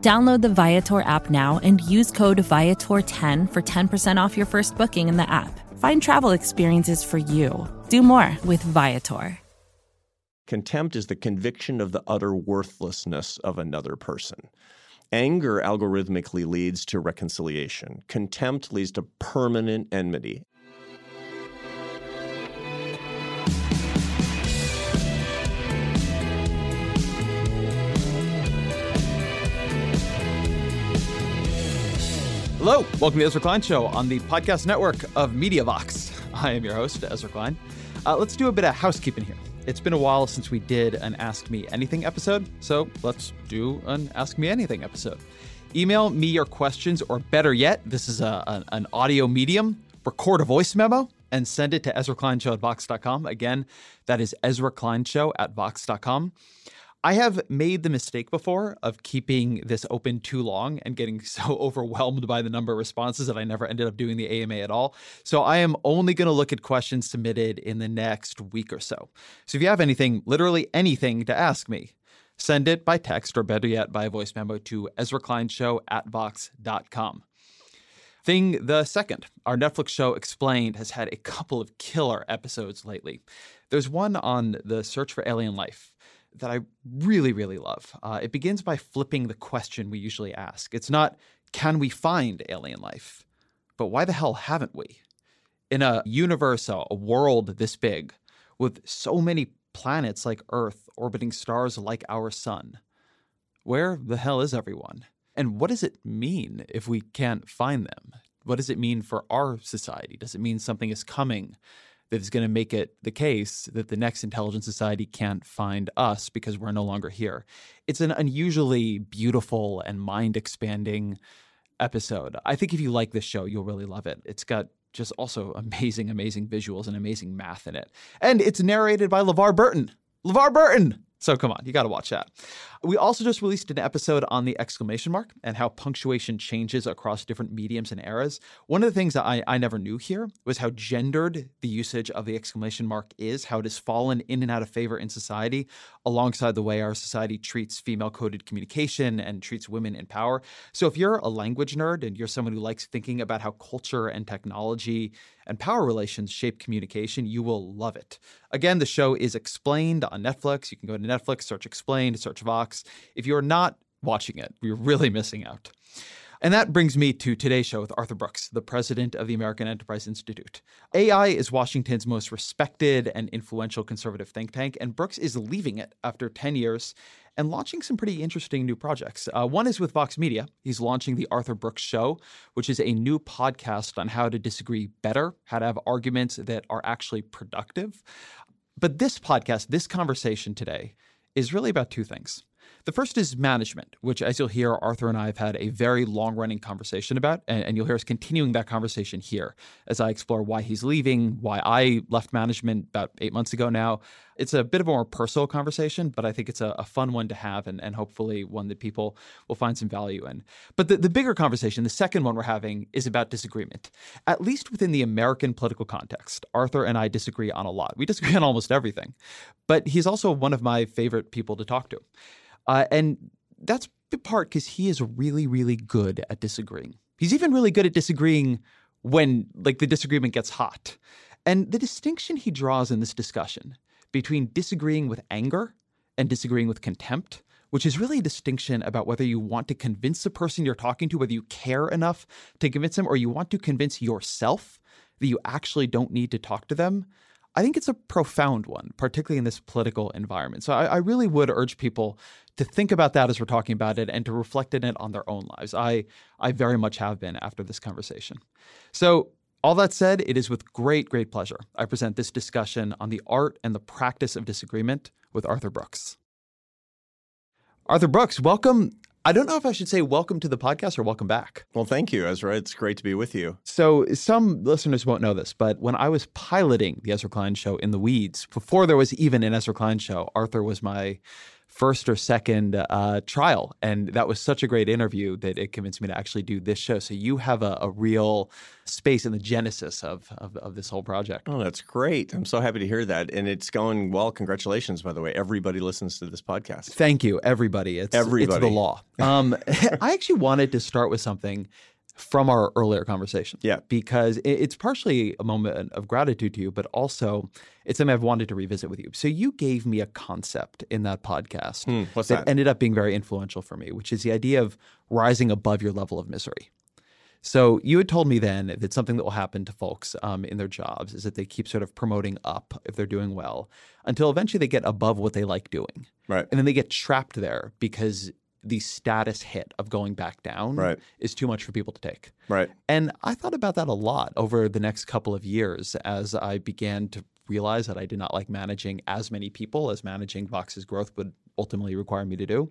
Download the Viator app now and use code Viator10 for 10% off your first booking in the app. Find travel experiences for you. Do more with Viator. Contempt is the conviction of the utter worthlessness of another person. Anger algorithmically leads to reconciliation. Contempt leads to permanent enmity. Hello, welcome to Ezra Klein Show on the podcast network of MediaVox. I am your host, Ezra Klein. Uh, let's do a bit of housekeeping here. It's been a while since we did an Ask Me Anything episode, so let's do an Ask Me Anything episode. Email me your questions, or better yet, this is a, a an audio medium. Record a voice memo and send it to Ezra Klein Show at Vox.com. Again, that is Ezra Klein Show at Vox.com. I have made the mistake before of keeping this open too long and getting so overwhelmed by the number of responses that I never ended up doing the AMA at all. So I am only going to look at questions submitted in the next week or so. So if you have anything, literally anything to ask me, send it by text or better yet by voice memo to Ezra Klein Show at Vox.com. Thing the second, our Netflix show Explained has had a couple of killer episodes lately. There's one on the search for alien life that I really, really love. Uh, it begins by flipping the question we usually ask. It's not, can we find alien life? But why the hell haven't we? In a universe, a world this big, with so many planets like Earth orbiting stars like our sun, where the hell is everyone? And what does it mean if we can't find them? What does it mean for our society? Does it mean something is coming that is going to make it the case that the next intelligent society can't find us because we're no longer here. It's an unusually beautiful and mind expanding episode. I think if you like this show, you'll really love it. It's got just also amazing, amazing visuals and amazing math in it. And it's narrated by LeVar Burton. LeVar Burton! So come on, you got to watch that. We also just released an episode on the exclamation mark and how punctuation changes across different mediums and eras. One of the things that I, I never knew here was how gendered the usage of the exclamation mark is, how it has fallen in and out of favor in society, alongside the way our society treats female coded communication and treats women in power. So if you're a language nerd and you're someone who likes thinking about how culture and technology and power relations shape communication, you will love it. Again, the show is explained on Netflix. You can go to Netflix, search explained, search Vox. If you're not watching it, you're really missing out. And that brings me to today's show with Arthur Brooks, the president of the American Enterprise Institute. AEI is Washington's most respected and influential conservative think tank, and Brooks is leaving it after 10 years and launching some pretty interesting new projects. Uh, one is with Vox Media. He's launching the Arthur Brooks Show, which is a new podcast on how to disagree better, how to have arguments that are actually productive. But this podcast, this conversation today, is really about two things. The first is management, which, as you'll hear, Arthur and I have had a very long running conversation about. And, and, you'll hear us continuing that conversation here as I explore why he's leaving, why I left management about eight months ago now. It's a bit of a more personal conversation, but I think it's a, a fun one to have and, and hopefully one that people will find some value in. But the, the bigger conversation, the second one we're having, is about disagreement. At least within the American political context, Arthur and I disagree on a lot. We disagree on almost everything. But he's also one of my favorite people to talk to. Uh, and that's part because he is really, really good at disagreeing. He's even really good at disagreeing when like the disagreement gets hot. And the distinction he draws in this discussion between disagreeing with anger and disagreeing with contempt, which is really a distinction about whether you want to convince the person you're talking to, whether you care enough to convince them, or you want to convince yourself that you actually don't need to talk to them. I think it's a profound one, particularly in this political environment. So I, I, really would urge people to think about that as we're talking about it and to reflect in it on their own lives. I I very much have been after this conversation. So all that said, it is with great, great pleasure I present this discussion on the art and the practice of disagreement with Arthur Brooks. Arthur Brooks, welcome. I don't know if I should say welcome to the podcast or welcome back. Well, thank you, Ezra. It's great to be with you. So, some listeners won't know this, but when I was piloting the Ezra Klein show in the weeds, before there was even an Ezra Klein show, Arthur was my first or second uh, trial. And that was such a great interview that it convinced me to actually do this show. So you have a, a real space in the genesis of, of, of, this whole project. Oh, that's great. I'm so happy to hear that. And it's going well. Congratulations, by the way. Everybody listens to this podcast. Thank you, everybody. It's, everybody. It's the law. Um, I actually wanted to start with something from our earlier conversation. Yeah. Because it's partially a moment of gratitude to you, but also it's something I've wanted to revisit with you. So you gave me a concept in that podcast hmm, that, that ended up being very influential for me, which is the idea of rising above your level of misery. So you had told me then that something that will happen to folks um, in their jobs is that they keep sort of promoting up if they're doing well until eventually they get above what they like doing. Right. And then they get trapped there because the status hit of going back down right. is too much for people to take. Right. And I thought about that a lot over the next couple of years as I began to realize that I did not like managing as many people as managing Vox's growth would ultimately require me to do.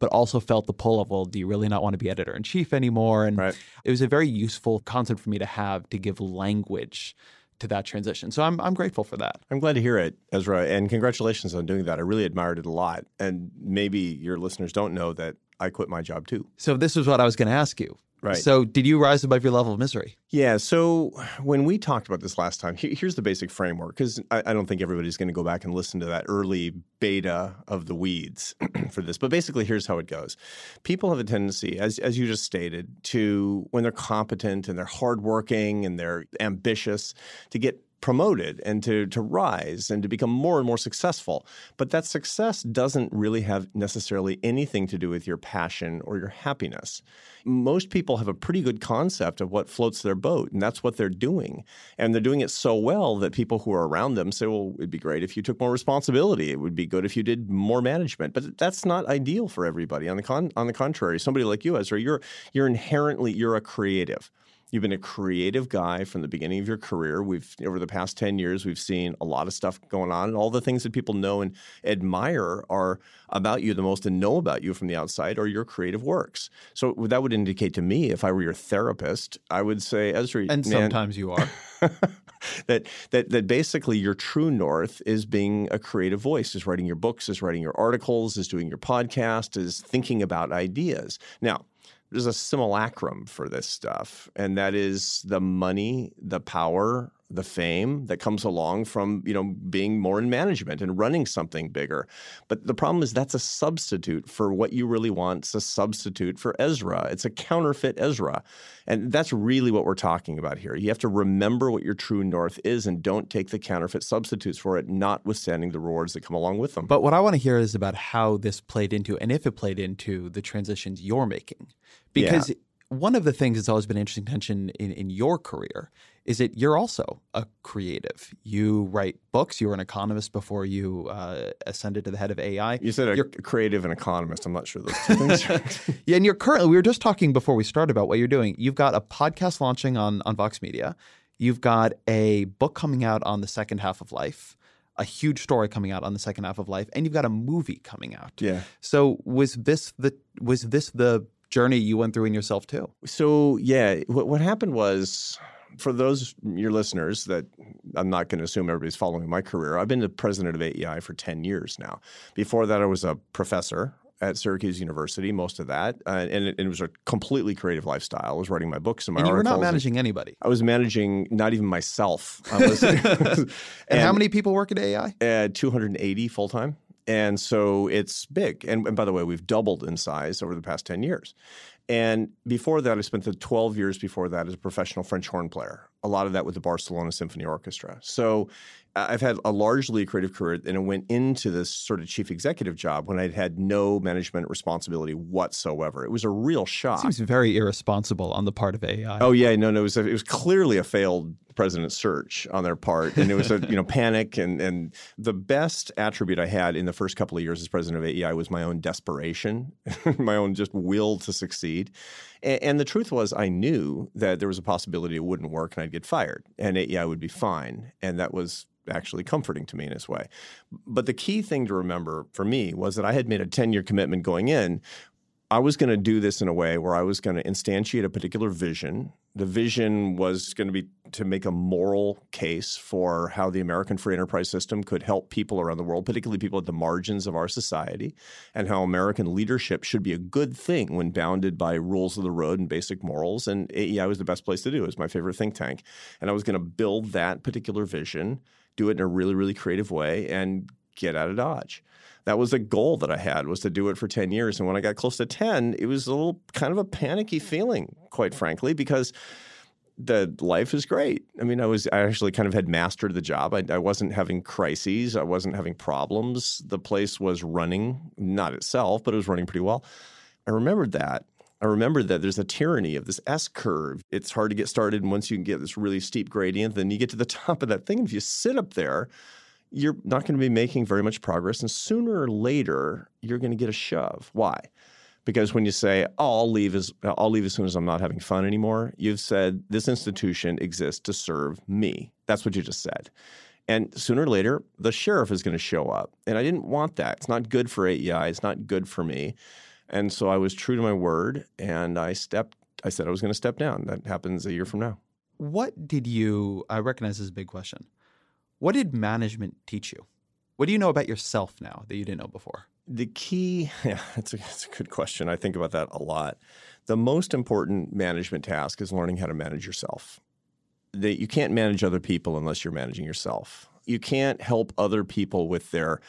But also felt the pull of, well, do you really not want to be editor in chief anymore? And right. it was a very useful concept for me to have to give language to that transition. So I'm I'm grateful for that. I'm glad to hear it, Ezra, and congratulations on doing that. I really admired it a lot. And maybe your listeners don't know that I quit my job too. So this is what I was going to ask you. Right. So, did you rise above your level of misery? Yeah. So, when we talked about this last time, here's the basic framework because I, I, don't think everybody's going to go back and listen to that early beta of the weeds for this. But basically, here's how it goes people have a tendency, as, as you just stated, to, when they're competent and they're hardworking and they're ambitious, to get promoted and to, to rise and to become more and more successful. But that success doesn't really have necessarily anything to do with your passion or your happiness. Most people have a pretty good concept of what floats their boat, and that's what they're doing. And they're doing it so well that people who are around them say, well, it'd be great if you took more responsibility. It would be good if you did more management. But that's not ideal for everybody. On the con- on the contrary, somebody like you, Ezra, you're you're inherently you're a creative. You've been a creative guy from the beginning of your career. We've over the past 10 years, we've seen a lot of stuff going on, and all the things that people know and admire are about you the most and know about you from the outside are your creative works. So that would indicate to me, if I were your therapist, I would say, Ezra, and man, sometimes you are. that that that basically your true north is being a creative voice, is writing your books, is writing your articles, is doing your podcast, is thinking about ideas. Now, there's a simulacrum for this stuff, and that is the money, the power, the fame that comes along from you know being more in management and running something bigger. But the problem is that's a substitute for what you really want. It's a substitute for Ezra. It's a counterfeit Ezra, and that's really what we're talking about here. You have to remember what your true north is, and don't take the counterfeit substitutes for it, notwithstanding the rewards that come along with them. But what I want to hear is about how this played into, and if it played into the transitions you're making, because. Yeah one of the things that's always been interesting tension in, in your career is that you're also a creative. You write books. You were an economist before you uh, ascended to the head of AEI. You said a you're, creative and economist. I'm not sure those two things. yeah, and you're currently. We were just talking before we started about what you're doing. You've got a podcast launching on on Vox Media. You've got a book coming out on the second half of life a huge story coming out on the second half of life and you've got a movie coming out. Yeah. So was this the was this the journey you went through in yourself too. So yeah, what, what happened was for those your listeners that I'm not going to assume everybody's following my career. I've been the president of AEI for 10 years now. Before that, I was a professor at Syracuse University, most of that, uh, and, it, it, was a completely creative lifestyle. I was writing my books and my and you articles. were not managing anybody. I was managing not even myself. Was, and, and, how many people work at AEI? Uh, 280 full time And so it's big. And, and by the way, we've doubled in size over the past 10 years. And before that, I spent the 12 years before that as a professional French horn player, a lot of that with the Barcelona Symphony Orchestra. So I've had a largely creative career, and it went into this sort of chief executive job when I'd had no management responsibility whatsoever. It was a real shock. Seems very irresponsible on the part of AEI. Oh yeah, no, no, it was, a, it was clearly a failed president search on their part, and it was a you know panic. And and the best attribute I had in the first couple of years as president of AEI was my own desperation, my own just will to succeed. And, and the truth was, I knew that there was a possibility it wouldn't work and I'd get fired, and AEI would be mm. fine, and that was actually comforting to me in this way. But the key thing to remember for me was that I had made a 10 year commitment going in. I was going to do this in a way where I was going to instantiate a particular vision. The vision was going to be to make a moral case for how the American free enterprise system could help people around the world, particularly people at the margins of our society, and how American leadership should be a good thing when bounded by rules of the road and basic morals. And AEI was the best place to do it. It was my favorite think tank. And I was going to build that particular vision do it in a really, really creative way, and get out of Dodge. That was a goal that I had was to do it for 10 years. And when I got close to 10, it was a little kind of a panicky feeling, quite frankly, because the life is great. I mean, I was I actually kind of had mastered the job. I, I, wasn't having crises. I wasn't having problems. The place was running, not itself, but it was running pretty well. I remembered that. I remembered that there's a tyranny of this S curve. It's hard to get started, and once you get this really steep gradient, then you get to the top of that thing. If you sit up there, you're not going to be making very much progress. And sooner or later, you're going to get a shove. Why? Because when you say, oh, I'll leave as I'll leave as soon as I'm not having fun anymore, you've said this institution exists to serve me. That's what you just said. And sooner or later, the sheriff is going to show up. And I didn't want that. It's not good for AEI. It's not good for me. And so I was true to my word and I stepped, I said I was going to step down. That happens a year from now. What did you, I recognize this is a big question. What did management teach you? What do you know about yourself now that you didn't know before? The key, yeah, that's a, that's a good question. I think about that a lot. The most important management task is learning how to manage yourself. That you can't manage other people unless you're managing yourself. You can't help other people with their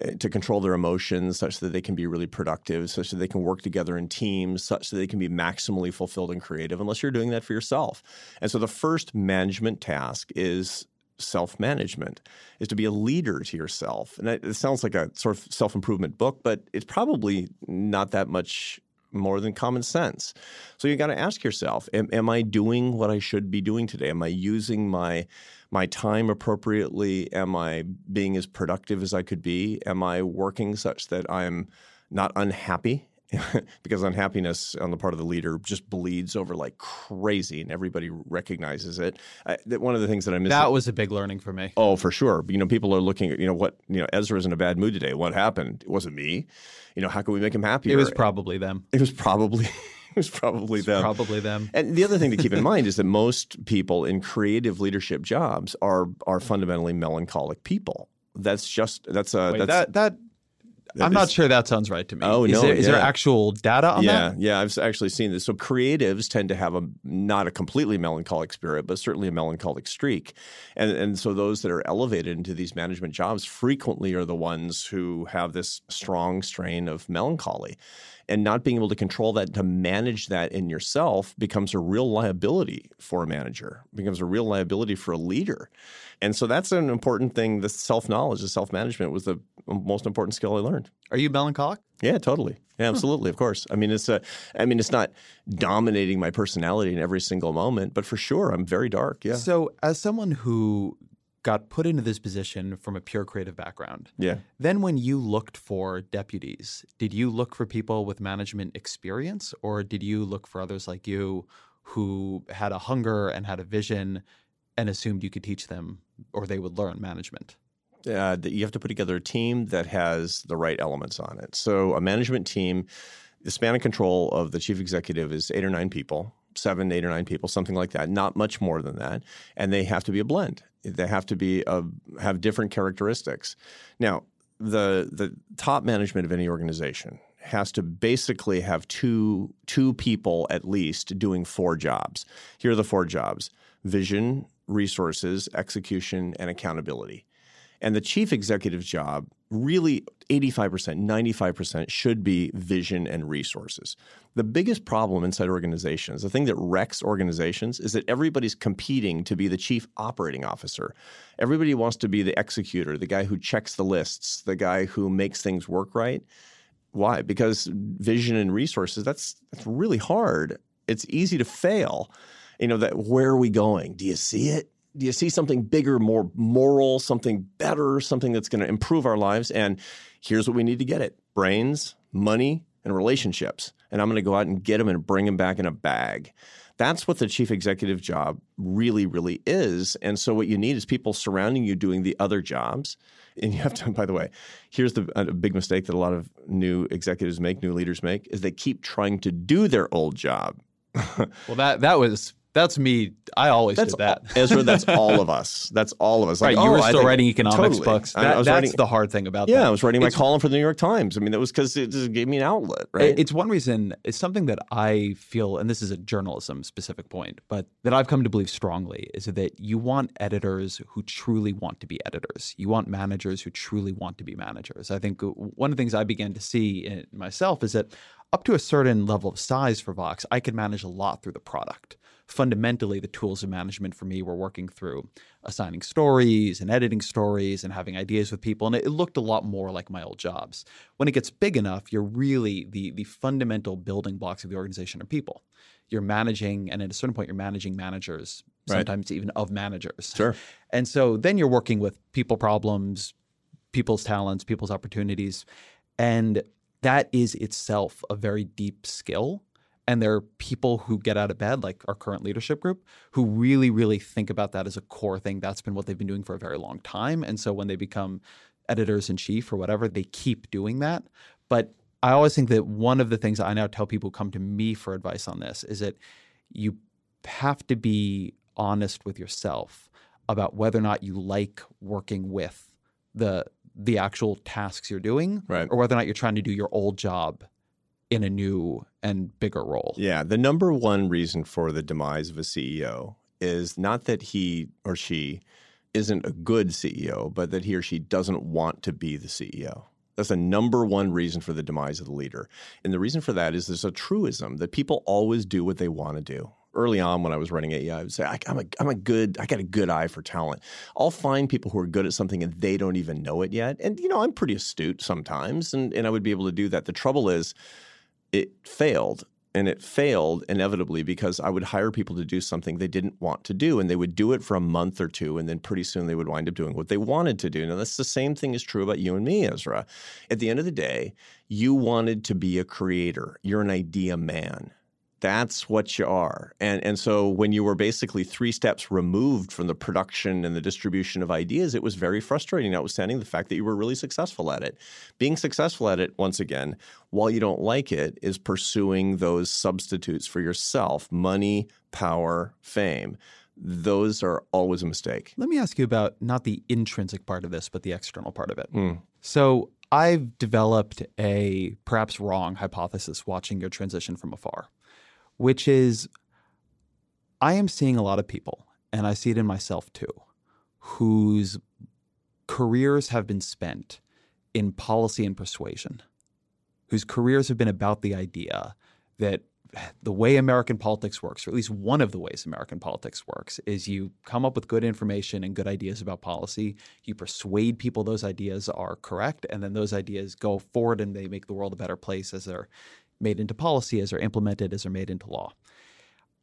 eh, to control their emotions such that they can be really productive, such that they can work together in teams, such that they can be maximally fulfilled and creative, unless you're doing that for yourself. And so the first management task is self management, is to be a leader to yourself. And it sounds like a sort of self improvement book, but it's probably not that much more than common sense. So you got to ask yourself, am, am, I doing what I should be doing today? Am I using my my time appropriately? Am I being as productive as I could be? Am I working such that I'm not unhappy? because unhappiness on the part of the leader just bleeds over like crazy, and everybody recognizes it. I, that one of the things that I missed that was a big learning for me. Oh, for sure. You know, people are looking at you know what you know. Ezra's in a bad mood today. What happened? It wasn't me. You know, how can we make him happier? It was probably them. It was probably it was probably them. Probably them. And the other thing to keep in mind is that most people in creative leadership jobs are are fundamentally melancholic people. That's just that's a Wait, that's, that that I'm not sure that sounds right to me. Oh is no, there, is yeah. there actual data on yeah, that? Yeah, I've actually seen this. So creatives tend to have a not a completely melancholic spirit, but certainly a melancholic streak, and and so those that are elevated into these management jobs frequently are the ones who have this strong strain of melancholy and not being able to control that to manage that in yourself becomes a real liability for a manager becomes a real liability for a leader. And so that's an important thing the self-knowledge the self-management was the most important skill i learned. Are you melancholic? Yeah totally. Yeah absolutely huh. of course. I mean it's a i mean it's not dominating my personality in every single moment but for sure i'm very dark yeah. So as someone who got put into this position from a pure creative background. Yeah. Then when you looked for deputies, did you look for people with management experience or did you look for others like you who had a hunger and had a vision and assumed you could teach them or they would learn management? Uh, you have to put together a team that has the right elements on it. So a management team, the span of control of the chief executive is eight or nine people seven, eight, or nine people, something like that. Not much more than that, and they have to be a blend. They have to be a, have different characteristics. Now, the the top management of any organization has to basically have two two people at least doing four jobs. Here are the four jobs: vision, resources, execution, and accountability. And the chief executive's job really 85%, 95% should be vision and resources. The biggest problem inside organizations, the thing that wrecks organizations, is that everybody's competing to be the chief operating officer. Everybody wants to be the executor, the guy who checks the lists, the guy who makes things work right. Why? Because vision and resources, that's, that's really hard. It's easy to fail. You know, that where are we going? Do you see it? Do you see something bigger, more moral, something better, something that's going to improve our lives? And here's what we need to get it brains, money, and relationships. And I'm going to go out and get them and bring them back in a bag. That's what the chief executive job really, really is. And so, what you need is people surrounding you doing the other jobs. And you have to, by the way, here's the a big mistake that a lot of new executives make, new leaders make, is they keep trying to do their old job. well, that that was that's me. I always that's did that. All, Ezra, that's all of us. That's all of us. Like, right, you oh, were still writing economics totally. books. That, that's writing, the hard thing about yeah, that. Yeah, I was writing my it's, column for the New York Times. I mean, that was because it just gave me an outlet, right? It's one reason, it's something that I feel, and this is a journalism specific point, but that I've come to believe strongly is that you want editors who truly want to be editors. You want managers who truly want to be managers. I think one of the things I began to see in myself is that up to a certain level of size for Vox, I could manage a lot through the product fundamentally the tools of management for me were working through assigning stories and editing stories and having ideas with people and it, looked a lot more like my old jobs. When it gets big enough you're really the the fundamental building blocks of the organization are people. You're managing and at a certain point you're managing managers sometimes right. even of managers. Sure. And so then you're working with people problems people's talents people's opportunities and that is itself a very deep skill and there are people who get out of bed, like our current leadership group, who really, really think about that as a core thing. That's been what they've been doing for a very long time. And so when they become editors in chief or whatever, they keep doing that. But I always think that one of the things I now tell people who come to me for advice on this is that you have to be honest with yourself about whether or not you like working with the the actual tasks you're doing right. or whether or not you're trying to do your old job in a new and bigger role. Yeah. The number one reason for the demise of a CEO is not that he or she isn't a good CEO, but that he or she doesn't want to be the CEO. That's the number one reason for the demise of the leader. And the reason for that is there's a truism that people always do what they want to do. Early on, when I was running AEI, I would say, I'm a, I'm a good, I got a good eye for talent. I'll find people who are good at something and they don't even know it yet. And, you know, I'm pretty astute sometimes, and, and I would be able to do that. The trouble is, it failed. And it failed inevitably because I would hire people to do something they didn't want to do. And they would do it for a month or two. And then pretty soon they would wind up doing what they wanted to do. Now, that's the same thing is true about you and me, Ezra. At the end of the day, you wanted to be a creator, you're an idea man. That's what you are. And, and so when you were basically three steps removed from the production and the distribution of ideas, it was very frustrating, notwithstanding the fact that you were really successful at it. Being successful at it, once again, while you don't like it, is pursuing those substitutes for yourself money, power, fame. Those are always a mistake. Let me ask you about not the intrinsic part of this, but the external part of it. Mm. So I've developed a perhaps wrong hypothesis watching your transition from afar which is I am seeing a lot of people, and I see it in myself too, whose careers have been spent in policy and persuasion, whose careers have been about the idea that the way American politics works, or at least one of the ways American politics works, is you come up with good information and good ideas about policy. You persuade people those ideas are correct, and then those ideas go forward and they make the world a better place as they're made into policy, as they're implemented, as they're made into law.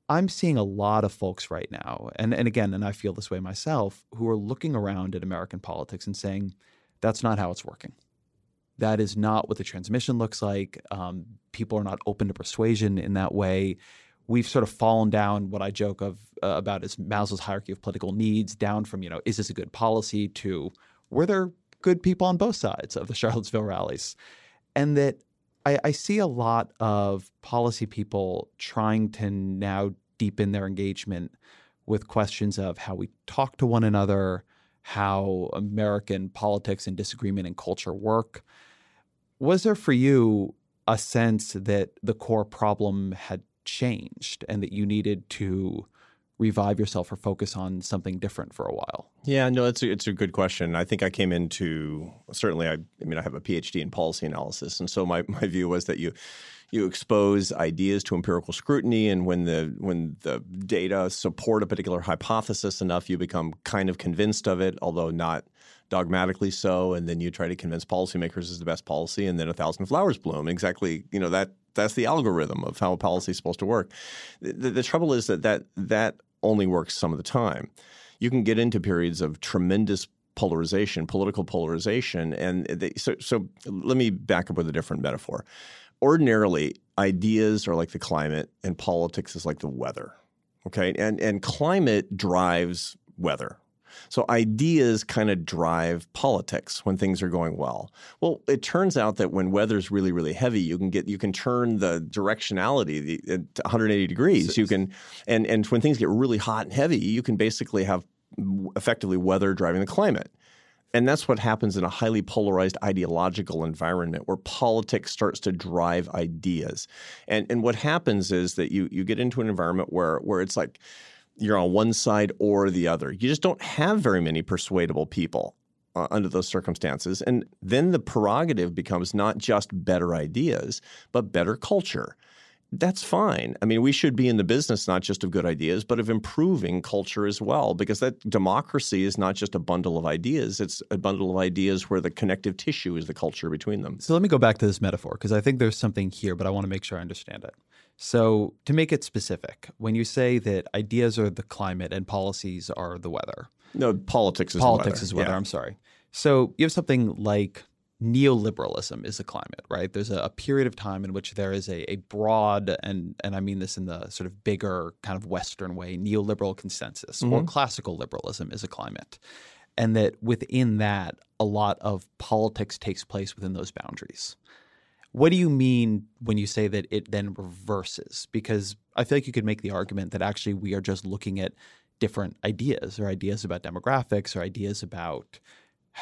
I'm seeing a lot of folks right now, and, and again, and I feel this way myself, who are looking around at American politics and saying, that's not how it's working. That is not what the transmission looks like. Um, people are not open to persuasion in that way. We've sort of fallen down what I joke of uh, about is Maslow's hierarchy of political needs, down from you know, is this a good policy to were there good people on both sides of the Charlottesville rallies, and that I, I see a lot of policy people trying to now deepen their engagement with questions of how we talk to one another, how American politics and disagreement and culture work. Was there for you a sense that the core problem had changed and that you needed to revive yourself or focus on something different for a while? Yeah, no, it's a, it's a good question. I think I came into certainly. I, I mean, I have a PhD in policy analysis, and so my, my view was that you you expose ideas to empirical scrutiny, and when the when the data support a particular hypothesis enough, you become kind of convinced of it, although not dogmatically so. And then you try to convince policymakers is the best policy, and then a thousand flowers bloom. Exactly, you know that that's the algorithm of how a policy is supposed to work. The, the trouble is that that that only works some of the time. You can get into periods of tremendous polarization, political polarization, and they, so so. Let me back up with a different metaphor ordinarily ideas are like the climate and politics is like the weather. Okay. And and climate drives weather. So ideas kind of drive politics when things are going well. Well, it turns out that when weather's really, really heavy, you can get you can turn the directionality the, uh, 180 degrees. You can and and when things get really hot and heavy, you can basically have effectively weather driving the climate. And that's what happens in a highly polarized ideological environment where politics starts to drive ideas. And and what happens is that you you get into an environment where where it's like you're on one side or the other. You just don't have very many persuadable people uh, under those circumstances. And then the prerogative becomes not just better ideas, but better culture that's fine. I mean, we should be in the business not just of good ideas, but of improving culture as well, because that democracy is not just a bundle of ideas, it's a bundle of ideas where the connective tissue is the culture between them. So let me go back to this metaphor, because I think there's something here, but I want to make sure I understand it. So, to make it specific, when you say that ideas are the climate and policies are the weather, no, politics is politics weather. is weather. Yeah. I'm sorry. So, you have something like neoliberalism is the climate, right? There's a, a, period of time in which there is a, a, broad and and I mean this in the sort of bigger kind of Western way, neoliberal consensus mm-hmm. or classical liberalism is a climate. And that within that, a lot of politics takes place within those boundaries. What do you mean when you say that it then reverses? Because I feel like you could make the argument that actually we are just looking at different ideas or ideas about demographics or ideas about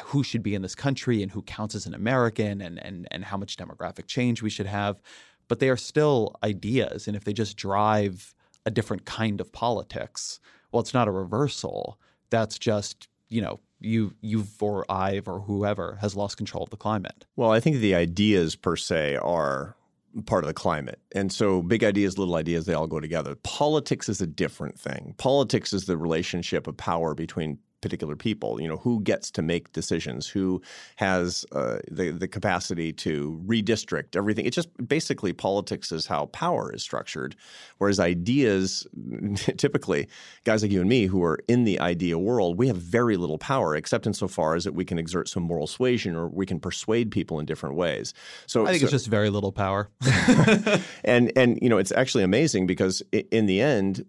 who should be in this country and who counts as an American and, and, and how much demographic change we should have. But they are still ideas. And if they just drive a different kind of politics, well, it's not a reversal. That's just, you know, you you've or I've or whoever has lost control of the climate. Well, I think the ideas per se are part of the climate. And so big ideas, little ideas, they all go together. Politics is a different thing. Politics is the relationship of power between particular people. You know, who gets to make decisions, who has uh, the the capacity to redistrict everything. It's just basically politics is how power is structured, whereas ideas, typically, guys like you and me who are in the idea world, we have very little power, except insofar as that we can exert some moral suasion or we can persuade people in different ways. So I think so, it's just very little power. and and you know, it's actually amazing because in the end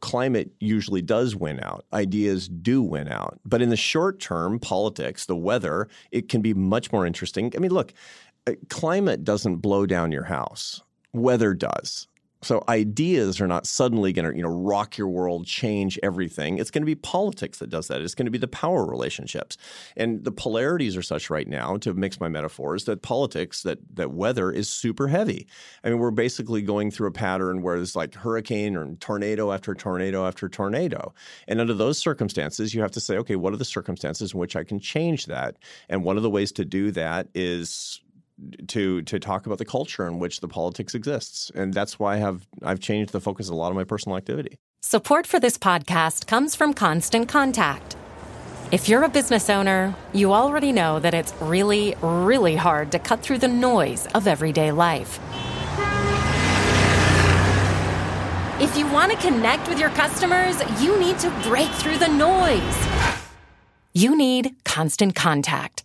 climate usually does win out. Ideas do win out. But in the short term, politics, the weather, it can be much more interesting. I mean, look, uh, climate doesn't blow down your house, weather does. So ideas are not suddenly going to, you know, rock your world, change everything. It's going to be politics that does that. It's going to be the power relationships. And the polarities are such right now, to mix my metaphors, that politics, that that weather is super heavy. I mean, we're basically going through a pattern where there's like hurricane or tornado after tornado after tornado. And under those circumstances, you have to say, okay, what are the circumstances in which I can change that? And one of the ways to do that is to to talk about the culture in which the politics exists and that's why I have I've changed the focus of a lot of my personal activity. Support for this podcast comes from Constant Contact. If you're a business owner, you already know that it's really really hard to cut through the noise of everyday life. If you want to connect with your customers, you need to break through the noise. You need Constant Contact.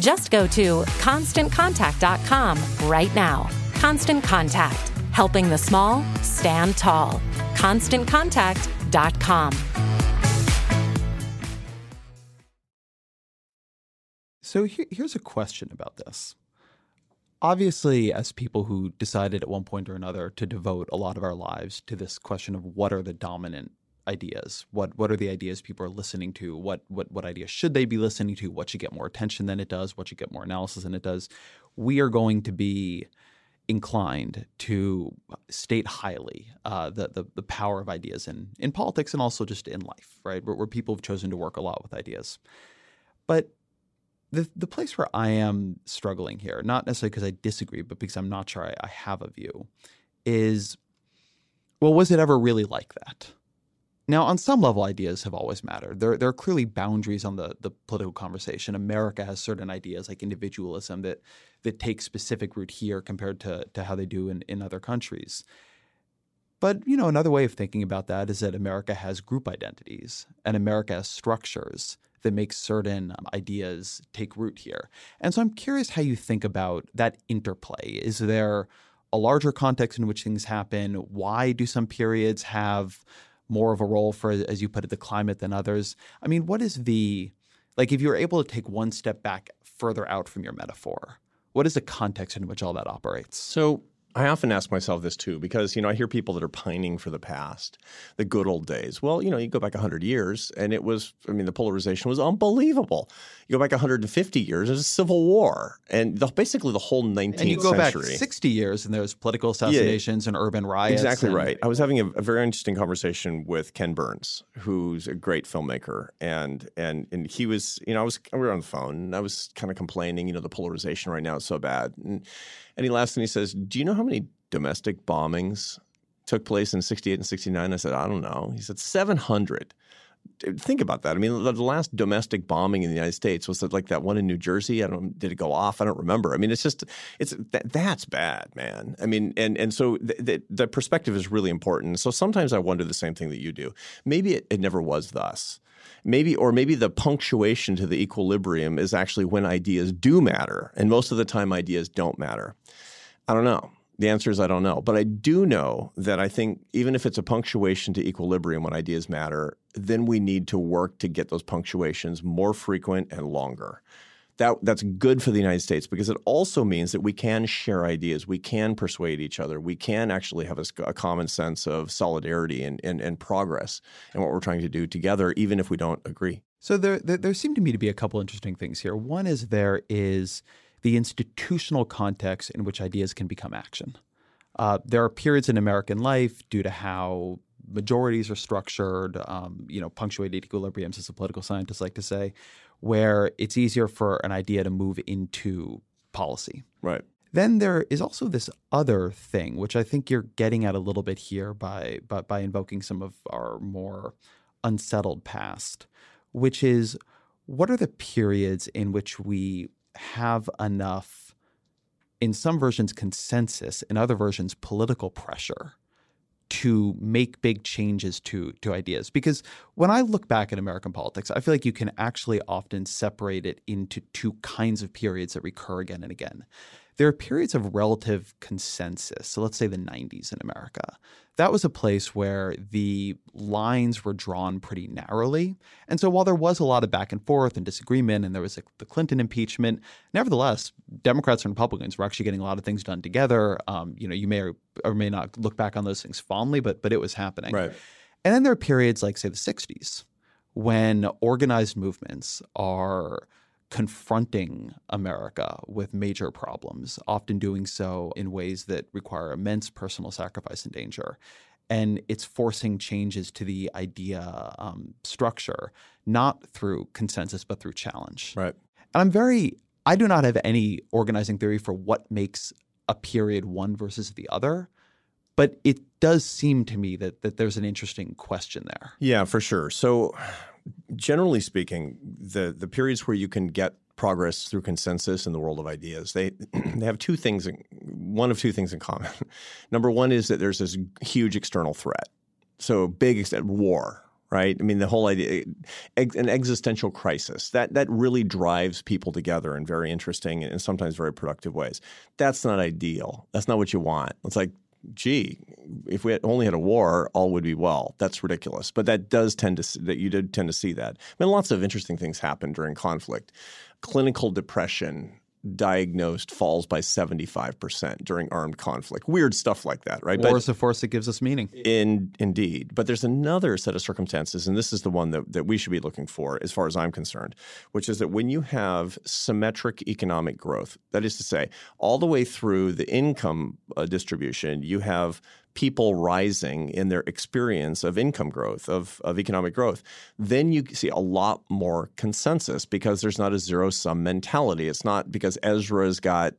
Just go to constantcontact.com right now. Constant Contact, helping the small stand tall. ConstantContact.com. So here, here's a question about this. Obviously, as people who decided at one point or another to devote a lot of our lives to this question of what are the dominant ideas, what what are the ideas people are listening to, what what what ideas should they be listening to, what should get more attention than it does, what should get more analysis than it does, we are going to be inclined to state highly uh, the, the, the power of ideas in in politics and also just in life, right? Where, where people have chosen to work a lot with ideas, but the the place where I am struggling here, not necessarily because I disagree, but because I'm not sure I, I have a view, is well, was it ever really like that? Now, on some level, ideas have always mattered. There, there are clearly boundaries on the, the political conversation. America has certain ideas like individualism that that take specific root here compared to, to how they do in, in other countries. But you know, another way of thinking about that is that America has group identities and America has structures that make certain um, ideas take root here. And so I'm curious how you think about that interplay. Is there a larger context in which things happen? Why do some periods have more of a role for, as you put it, the climate than others? I mean, what is the like if you're able to take one step back further out from your metaphor? What is the context in which all that operates? So I often ask myself this too, because you know I hear people that are pining for the past, the good old days. Well, you know, you go back 100 years, and it was, I mean, the polarization was unbelievable. You go back 150 years, there's a civil war, and the, basically the whole 19th and you go century. back 60 years, and there's political assassinations yeah, and urban riots. Exactly and, right. I was having a, a, very interesting conversation with Ken Burns, who's a great filmmaker, and and and he was, you know, I was we were on the phone, and I was kind of complaining, you know, the polarization right now is so bad, and and he laughs and he says, "Do you know how many domestic bombings took place in 68 and 69? I said, I don't know. He said, 700. Think about that. I mean, the last domestic bombing in the United States was like that one in New Jersey. I don't. Did it go off? I don't remember. I mean, it's just it's that, that's bad, man. I mean, and and so the, perspective is really important. So sometimes I wonder the same thing that you do. Maybe it, it never was thus. Maybe or maybe the punctuation to the equilibrium is actually when ideas do matter, and most of the time ideas don't matter. I don't know. The answer is I don't know. But I do know that I think even if it's a punctuation to equilibrium when ideas matter, then we need to work to get those punctuations more frequent and longer. That, that's good for the United States because it also means that we can share ideas, we can persuade each other, we can actually have a, a common sense of solidarity and, and, and progress and what we're trying to do together, even if we don't agree. So there, there, there seem to me to be a couple interesting things here. One is there is the institutional context in which ideas can become action. Uh, there are periods in American life due to how majorities are structured, um, you know, punctuated equilibriums, as the political scientists like to say, where it's easier for an idea to move into policy. Right. Then there is also this other thing, which I think you're getting at a little bit here by by, by invoking some of our more unsettled past, which is what are the periods in which we have enough, in some versions, consensus, in other versions, political pressure to make big changes to to ideas. Because when i look back at american politics i feel like you can actually often separate it into two kinds of periods that recur again and again there are periods of relative consensus. So let's say the 90s in America. That was a place where the lines were drawn pretty narrowly. And so while there was a lot of back and forth and disagreement, and there was the Clinton impeachment, nevertheless, Democrats and Republicans were actually getting a lot of things done together. Um, you know, you may or, or may not look back on those things fondly, but but it was happening. Right. And then there are periods like, say, the 60s, when organized movements are confronting America with major problems, often doing so in ways that require immense personal sacrifice and danger. And it's forcing changes to the idea um, structure, not through consensus, but through challenge. Right. And I'm very, I do not have any organizing theory for what makes a period one versus the other but it does seem to me that that there's an interesting question there. Yeah, for sure. So generally speaking, the the periods where you can get progress through consensus in the world of ideas, they they have two things in, one of two things in common. Number one is that there's this huge external threat. So big war, right? I mean, the whole idea, an existential crisis that that really drives people together in very interesting and sometimes very productive ways. That's not ideal. That's not what you want. It's like gee, if we had only had a war, all would be well. That's ridiculous. But that does tend to that you did tend to see that. I mean, lots of interesting things happen during conflict. Clinical depression diagnosed falls by 75% during armed conflict. Weird stuff like that, right? War but, is the force that gives us meaning. In, indeed. But there's another set of circumstances, and this is the one that, that we should be looking for as far as I'm concerned, which is that when you have symmetric economic growth, that is to say, all the way through the income uh, distribution, you have people rising in their experience of income growth, of, of economic growth, then you see a lot more consensus because there's not a zero sum mentality. It's not because Ezra's got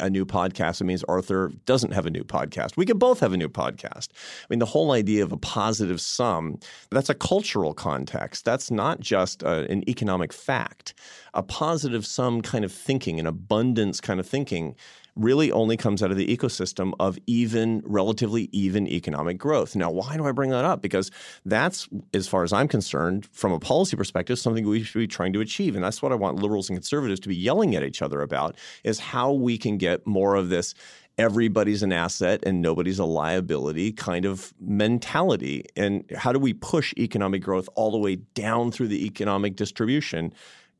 a new podcast, it means Arthur doesn't have a new podcast. We could both have a new podcast. I mean, the whole idea of a positive sum, that's a cultural context. That's not just a, uh, an economic fact. A positive sum kind of thinking, an abundance kind of thinking really only comes out of the ecosystem of even, relatively even economic growth. Now, why do I bring that up? Because that's, as far as I'm concerned, from a policy perspective, something we should be trying to achieve. And that's what I want liberals and conservatives to be yelling at each other about is how we can get more of this everybody's an asset and nobody's a liability kind of mentality. And how do we push economic growth all the way down through the economic distribution?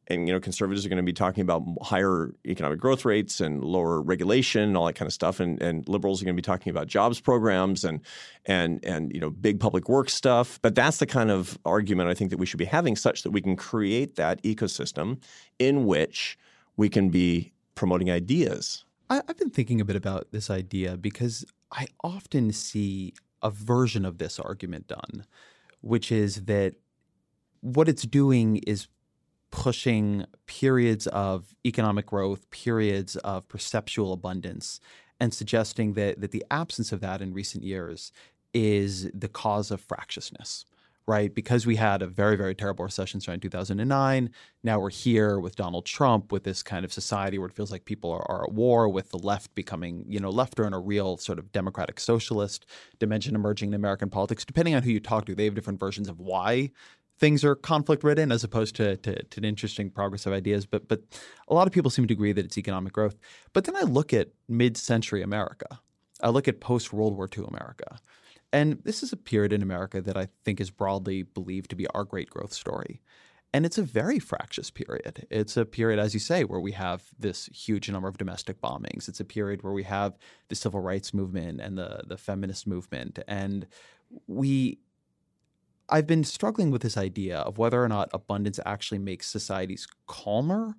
And you know conservatives are going to be talking about higher economic growth rates and lower regulation and all that kind of stuff and, and liberals are going to be talking about jobs programs and and and you know big public works stuff. But that's the kind of argument i think that we should be having such that we can create that ecosystem in which we can be promoting ideas. I, i've been thinking a bit about this idea because i often see a version of this argument done which is that what it's doing is pushing periods of economic growth, periods of perceptual abundance, and suggesting that, that the absence of that in recent years is the cause of fractiousness, right? Because we had a very, very terrible recession starting in 2009. Now we're here with Donald Trump with this kind of society where it feels like people are, are at war with the left becoming, you know, left and a real sort of democratic socialist dimension emerging in American politics. Depending on who you talk to, they have different versions of why things are conflict ridden as opposed to, to, to, interesting progress of ideas. But but a lot of people seem to agree that it's economic growth. But then I look at mid-century America. I look at post World War II America. And this is a period in America that I think is broadly believed to be our great growth story. And it's a very fractious period. It's a period, as you say, where we have this huge number of domestic bombings. It's a period where we have the civil rights movement and the, the feminist movement. And we I've been struggling with this idea of whether or not abundance actually makes societies calmer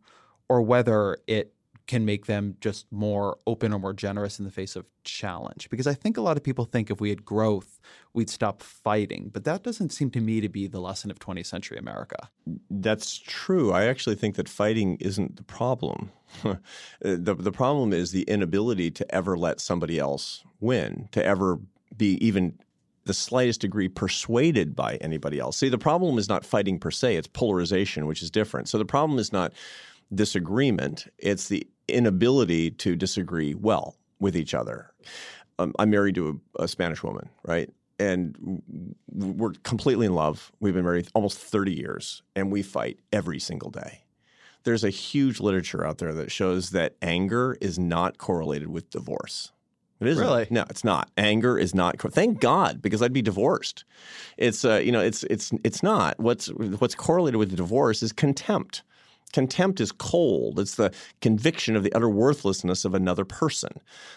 or whether it can make them just more open or more generous in the face of challenge. Because I think a lot of people think if we had growth, we'd stop fighting. But that doesn't seem to me to be the lesson of 20th century America. That's true. I actually think that fighting isn't the problem. the, the problem is the inability to ever let somebody else win, to ever be even the slightest degree persuaded by anybody else. See, the problem is not fighting per se, it's polarization, which is different. So the problem is not disagreement, it's the inability to disagree well with each other. Um, I'm married to a, a Spanish woman, right? And we're completely in love. We've been married almost 30 years, and we fight every single day. There's a huge literature out there that shows that anger is not correlated with divorce. It isn't. Really? No, it's not. Anger is not. Thank God, because I'd be divorced. It's uh, you know, it's it's it's not. What's what's correlated with the divorce is contempt. Contempt is cold. It's the conviction of the utter worthlessness of another person.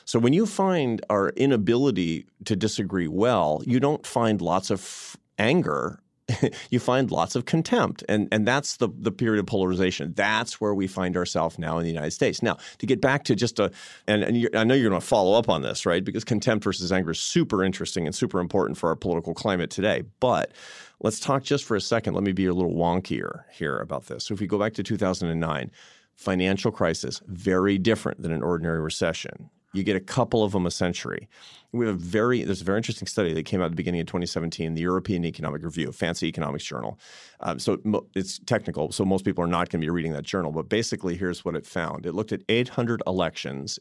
So when you find our inability to disagree well, you don't find lots of anger you find lots of contempt. And, and that's the, the period of polarization. That's where we find ourselves now in the United States. Now, to get back to just a, and, and I know you're going to follow up on this, right? Because contempt versus anger is super interesting and super important for our political climate today. But let's talk just for a second. Let me be a little wonkier here about this. So if we go back to 2009, financial crisis, very different than an ordinary recession. You get a couple of them a century. We have a very there's a very interesting study that came out at the beginning of 2017, the European Economic Review, a fancy economics journal. Um, so it's technical, so most people are not going to be reading that journal. But basically, here's what it found: it looked at 800 elections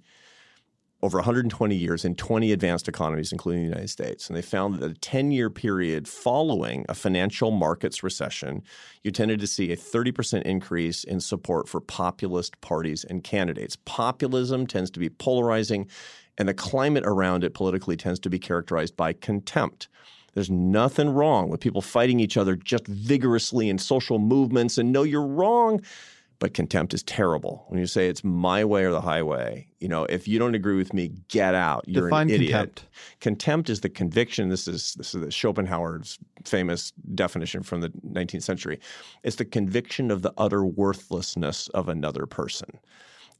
over 120 years in 20 advanced economies, including the United States. And they found that a 10 year period following a financial markets recession, you tended to see a 30% increase in support for populist parties and candidates. Populism tends to be polarizing, and the climate around it politically tends to be characterized by contempt. There's nothing wrong with people fighting each other just vigorously in social movements and no, you're wrong. But contempt is terrible. When you say it's my way or the highway, you know, if you don't agree with me, get out. You're Define an idiot. contempt. Contempt is the conviction. This is this is Schopenhauer's famous definition from the 19th century. It's the conviction of the utter worthlessness of another person.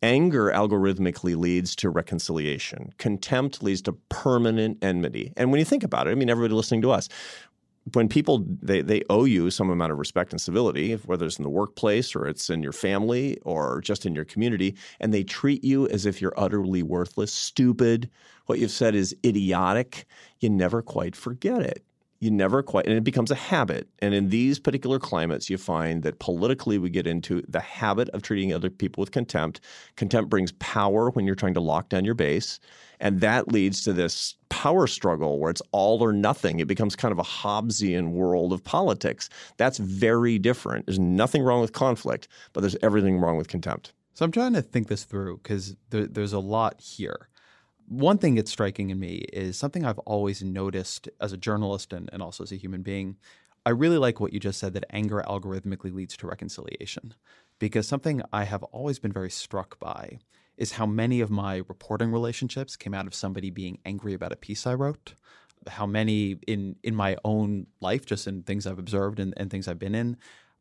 Anger algorithmically leads to reconciliation. Contempt leads to permanent enmity. And when you think about it, I mean, everybody listening to us, when people they, they owe you some amount of respect and civility, whether it's in the workplace or it's in your family or just in your community, and they treat you as if you're utterly worthless, stupid, what you've said is idiotic, you never quite forget it you never quite and it becomes a habit. And in these particular climates you find that politically we get into the habit of treating other people with contempt. Contempt brings power when you're trying to lock down your base and that leads to this power struggle where it's all or nothing. It becomes kind of a hobbesian world of politics. That's very different. There's nothing wrong with conflict but there's everything wrong with contempt. So I'm trying to think this through because there, there's a lot here. One thing that's striking in me is something I've always noticed as a journalist and, and also as a human being. I really like what you just said that anger algorithmically leads to reconciliation. Because something I have always been very struck by is how many of my reporting relationships came out of somebody being angry about a piece I wrote. How many in in my own life, just in things I've observed and, and things I've been in,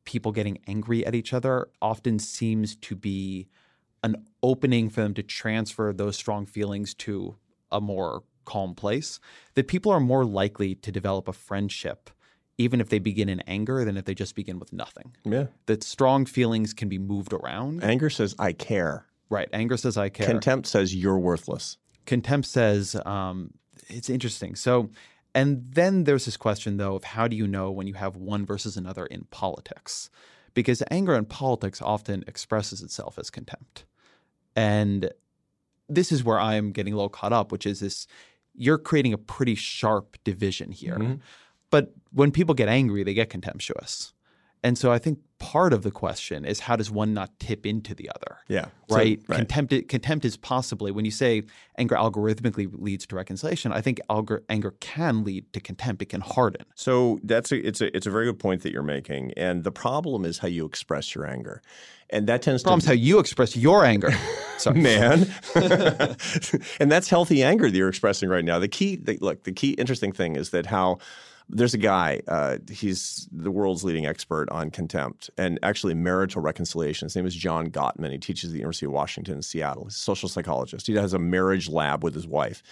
people getting angry at each other often seems to be an opening for them to transfer those strong feelings to a more calm place, that people are more likely to develop a friendship even if they begin in anger than if they just begin with nothing. yeah That strong feelings can be moved around. anger says i care right. Anger says I care. contempt says you're worthless Contempt says um, it's interesting. So, and then there's this question though of how do you know when you have one versus another in politics? Because anger in politics often expresses itself as contempt. And this is where I am getting a little caught up, which is this you're creating a pretty sharp division here. Mm-hmm. But when people get angry, they get contemptuous. And so I think part of the question is how does one not tip into the other? Yeah. So- Right? right. Contempt, contempt is possibly, when you say anger algorithmically leads to reconciliation, I think algor- anger can lead to contempt. It can harden. So that's a, it's a it's a very good point that you're making, and the problem is how you express your anger, and that tends Problem's to how you express your anger. Sorry. man, and that's healthy anger that you're expressing right now. The key, the, look, the key interesting thing is that how there's a guy, uh, he's the world's leading expert on contempt and actually marital reconciliation. His name is John Gottman. He teaches at the University of Washington in Seattle. He's a social psychologist. He has a marriage lab with his wife.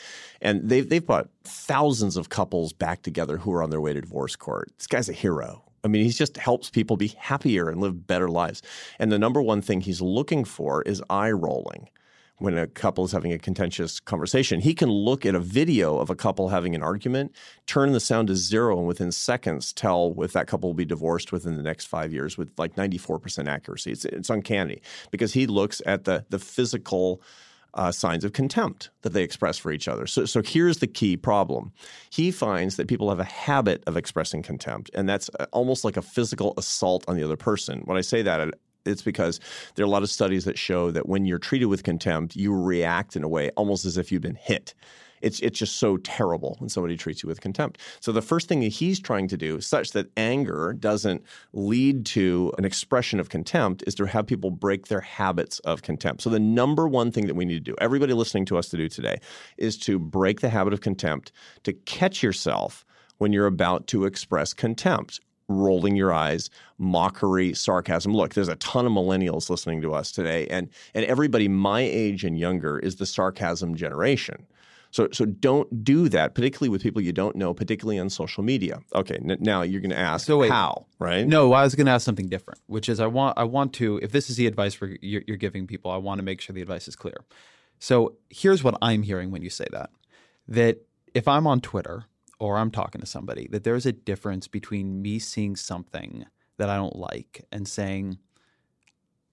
And they've, they've brought thousands of couples back together who are on their way to divorce court. This guy's a hero. I mean, he just helps people be happier and live better lives. And the number one thing he's looking for is eye rolling when a couple is having a contentious conversation. He can look at a video of a couple having an argument, turn the sound to zero, and within seconds tell if that couple will be divorced within the next five years with like 94% accuracy. It's, it's uncanny because he looks at the, the physical uh, signs of contempt that they express for each other. So, so here's the key problem. He finds that people have a habit of expressing contempt, and that's uh, almost like a physical assault on the other person. When I say that, it's because there are a lot of studies that show that when you're treated with contempt, you react in a way almost as if you've been hit. It's, it's just so terrible when somebody treats you with contempt. So the first thing that he's trying to do, such that anger doesn't lead to an expression of contempt, is to have people break their habits of contempt. So the number one thing that we need to do, everybody listening to us to do today, is to break the habit of contempt, to catch yourself when you're about to express contempt rolling your eyes, mockery, sarcasm. Look, there's a ton of millennials listening to us today, and and everybody my age and younger is the sarcasm generation. So so don't do that, particularly with people you don't know, particularly on social media. Okay, n- now you're going to ask So wait. how, right? No, I was going to ask something different, which is I want I want to if this is the advice for you're, you're giving people, I want to make sure the advice is clear. So here's what I'm hearing when you say that: that if I'm on Twitter or I'm talking to somebody, that there's a difference between me seeing something that I don't like and saying,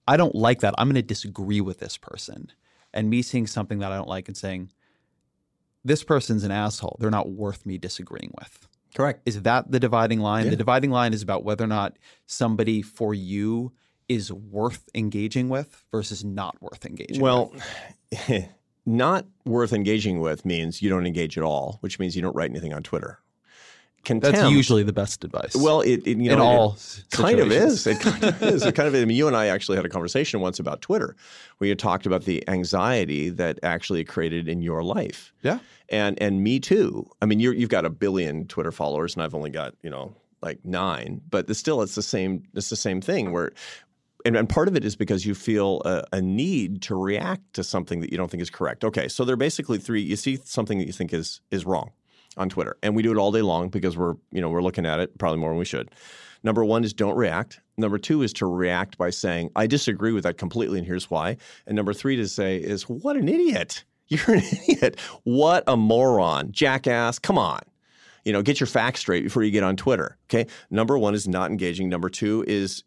I don't like that. I'm going to disagree with this person, and me seeing something that I don't like and saying, this person's an asshole. They're not worth me disagreeing with. Correct. Is that the dividing line? Yeah. The dividing line is about whether or not somebody for you is worth engaging with versus not worth engaging Well, with. not worth engaging with means you don't engage at all, which means you don't write anything on Twitter. Contempt, That's usually the best advice. well, it, it you in know, all it kind of is. It kind of is. It kind of. I mean, you and I actually had a conversation once about Twitter, where you talked about the anxiety that actually created in your life. Yeah. and and me too. I mean, you're, you've got a billion Twitter followers, and I've only got you know like nine. But it's still, it's the same. It's the same thing where. And, and part of it is because you feel a, a need to react to something that you don't think is correct. Okay, so there are basically three. You see something that you think is is wrong on Twitter, and we do it all day long because we're you know we're looking at it probably more than we should. Number one is don't react. Number two is to react by saying I disagree with that completely, and here's why. And number three to say is what an idiot. You're an idiot. What a moron. Jackass. Come on. You know, get your facts straight before you get on Twitter. Okay. Number one is not engaging. Number two is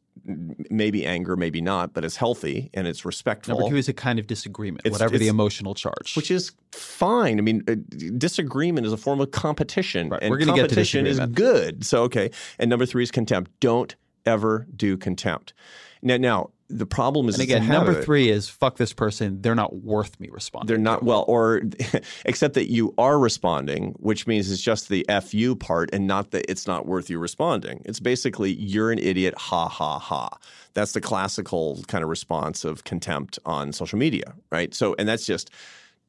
maybe anger, maybe not, but it's healthy and it's respectful. Number two is a kind of disagreement, It's- whatever the emotional charge. which is fine. I mean, uh, disagreement is a form of competition, Right, and we're gonna get to competition is good. So, okay. And number three is contempt. Don't ever do contempt. Now, now the problem is and again, number three is fuck this person. They're not worth me responding. They're not well, or except that you are responding, which means it's just the fu part, and not that it's not worth you responding. It's basically you're an idiot, ha ha ha. That's the classical kind of response of contempt on social media, right? So, and that's just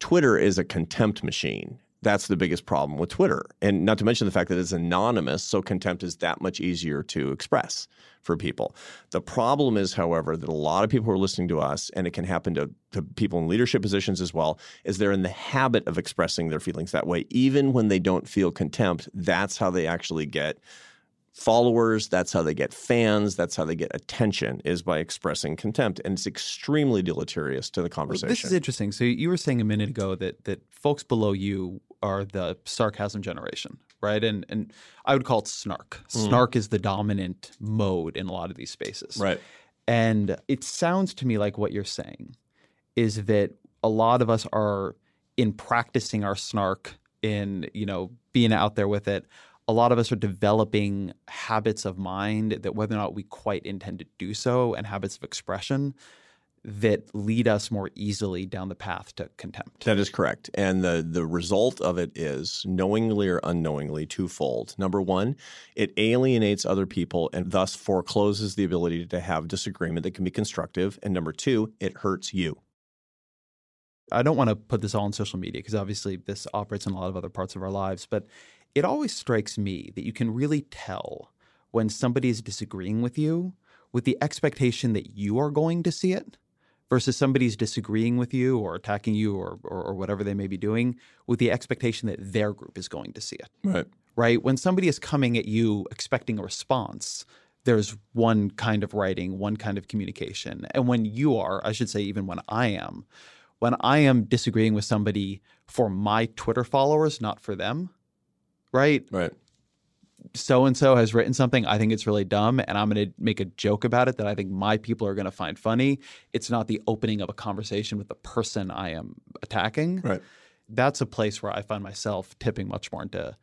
Twitter is a contempt machine. That's the biggest problem with Twitter, and not to mention the fact that it's anonymous, so contempt is that much easier to express for people. The problem is, however, that a lot of people who are listening to us, and it can happen to, to people in leadership positions as well, is they're in the habit of expressing their feelings that way, even when they don't feel contempt. That's how they actually get followers. That's how they get fans. That's how they get attention is by expressing contempt, and it's extremely deleterious to the Well, conversation. This is interesting. So you were saying a minute ago that that folks below you are the sarcasm generation, right? And and I would call it snark. Hmm. Snark is the dominant mode in a lot of these spaces. Right. And it sounds to me like what you're saying is that a lot of us are in practicing our snark in, you know, being out there with it. A lot of us are developing habits of mind that whether or not we quite intend to do so and habits of expression that lead us more easily down the path to contempt. That is correct. And the, the result of it is knowingly or unknowingly twofold. Number one, it alienates other people and thus forecloses the ability to have disagreement that can be constructive. And number two, it hurts you. I don't want to put this all on social media because obviously this operates in a lot of other parts of our lives, but it always strikes me that you can really tell when somebody is disagreeing with you with the expectation that you are going to see it versus somebody's disagreeing with you or attacking you or, or, or whatever they may be doing with the expectation that their group is going to see it Right. right? When somebody is coming at you expecting a response, there's one kind of writing, one kind of communication. And when you are, I should say, even when I am, when I am disagreeing with somebody for my Twitter followers, not for them, right? Right. So and so has written something. I think it's really dumb, and I'm going to make a joke about it that I think my people are going to find funny. It's not the opening of a conversation with the person I am attacking Right. that's a place where I find myself tipping much more into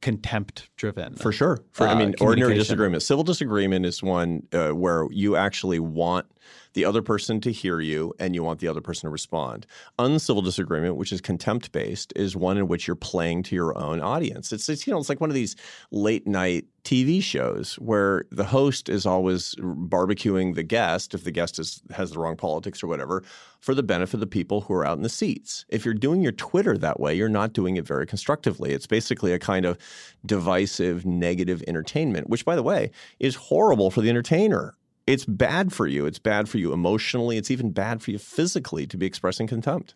contempt driven. For sure. For, I uh, mean, ordinary disagreement. Civil disagreement is one uh, where you actually want the other person to hear you and you want the other person to respond. Uncivil disagreement, which is contempt based, is one in which you're playing to your own audience. It's, it's you know it's like one of these late night TV shows where the host is always barbecuing the guest if the guest is has the wrong politics or whatever for the benefit of the people who are out in the seats. If you're doing your Twitter that way, you're not doing it very constructively. It's basically a kind of divisive, negative entertainment, which, by the way, is horrible for the entertainer. It's bad for you. It's bad for you emotionally. It's even bad for you physically to be expressing contempt.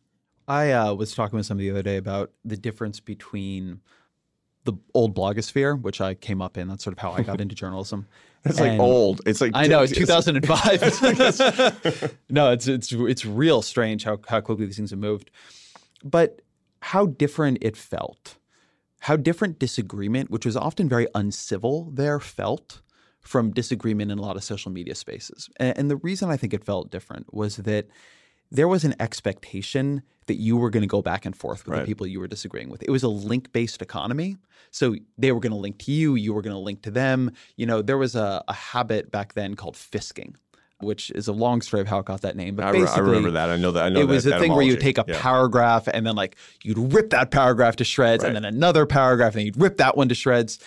I uh, was talking with somebody the other day about the difference between the old blogosphere, which I came up in. That's sort of how I got into journalism. It's like old. It's like I know it's 2005. no, it's it's it's real strange how how quickly these things have moved. But how different it felt. How different disagreement, which was often very uncivil there, felt from disagreement in a lot of social media spaces. And, the reason I think it felt different was that there was an expectation that you were going to go back and forth with Right. the people you were disagreeing with. It was a link based economy. So they were going to link to you, you were going to link to them. You know, there was a, a habit back then called fisking, which is a long story of how it got that name. But I, re- I remember that. I know that. I know it was that a thing where you take a Yeah. paragraph and then like you'd rip that paragraph to shreds and then another paragraph and you'd rip that one to shreds.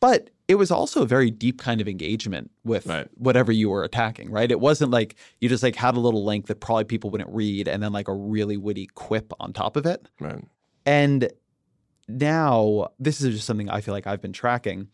But it was also a very deep kind of engagement with Right. whatever you were attacking, right? It wasn't like you just like had a little link that probably people wouldn't read and then like a really witty quip on top of it. Right. And now this is just something I feel like I've been tracking.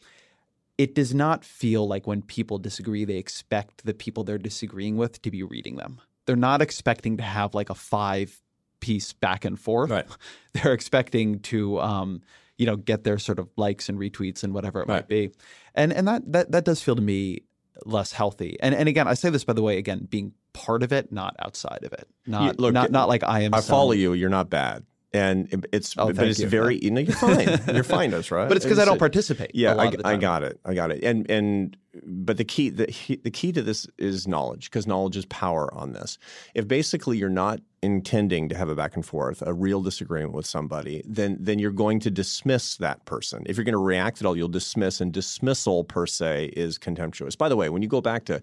It does not feel like when people disagree, they expect the people they're disagreeing with to be reading them. They're not expecting to have like a five piece back and forth. Right. They're expecting to, um, you know, get their sort of likes and retweets and whatever it might be. And and that that that does feel to me less healthy. And and again, I say this by the way, again, being part of it, not outside of it. Not look, not not like I am. I some- follow you. You're not bad, and it's Oh, but it's you. very. You know, you're fine. You're fine, that's right. But it's because I don't participate. Yeah, I, I got it. I got it. And and but the key the the key to this is knowledge because knowledge is power on this. If basically you're not intending to have a back and forth, a real disagreement with somebody, then then you're going to dismiss that person. If you're going to react at all, you'll dismiss, and dismissal per se is contemptuous. By the way, when you go back to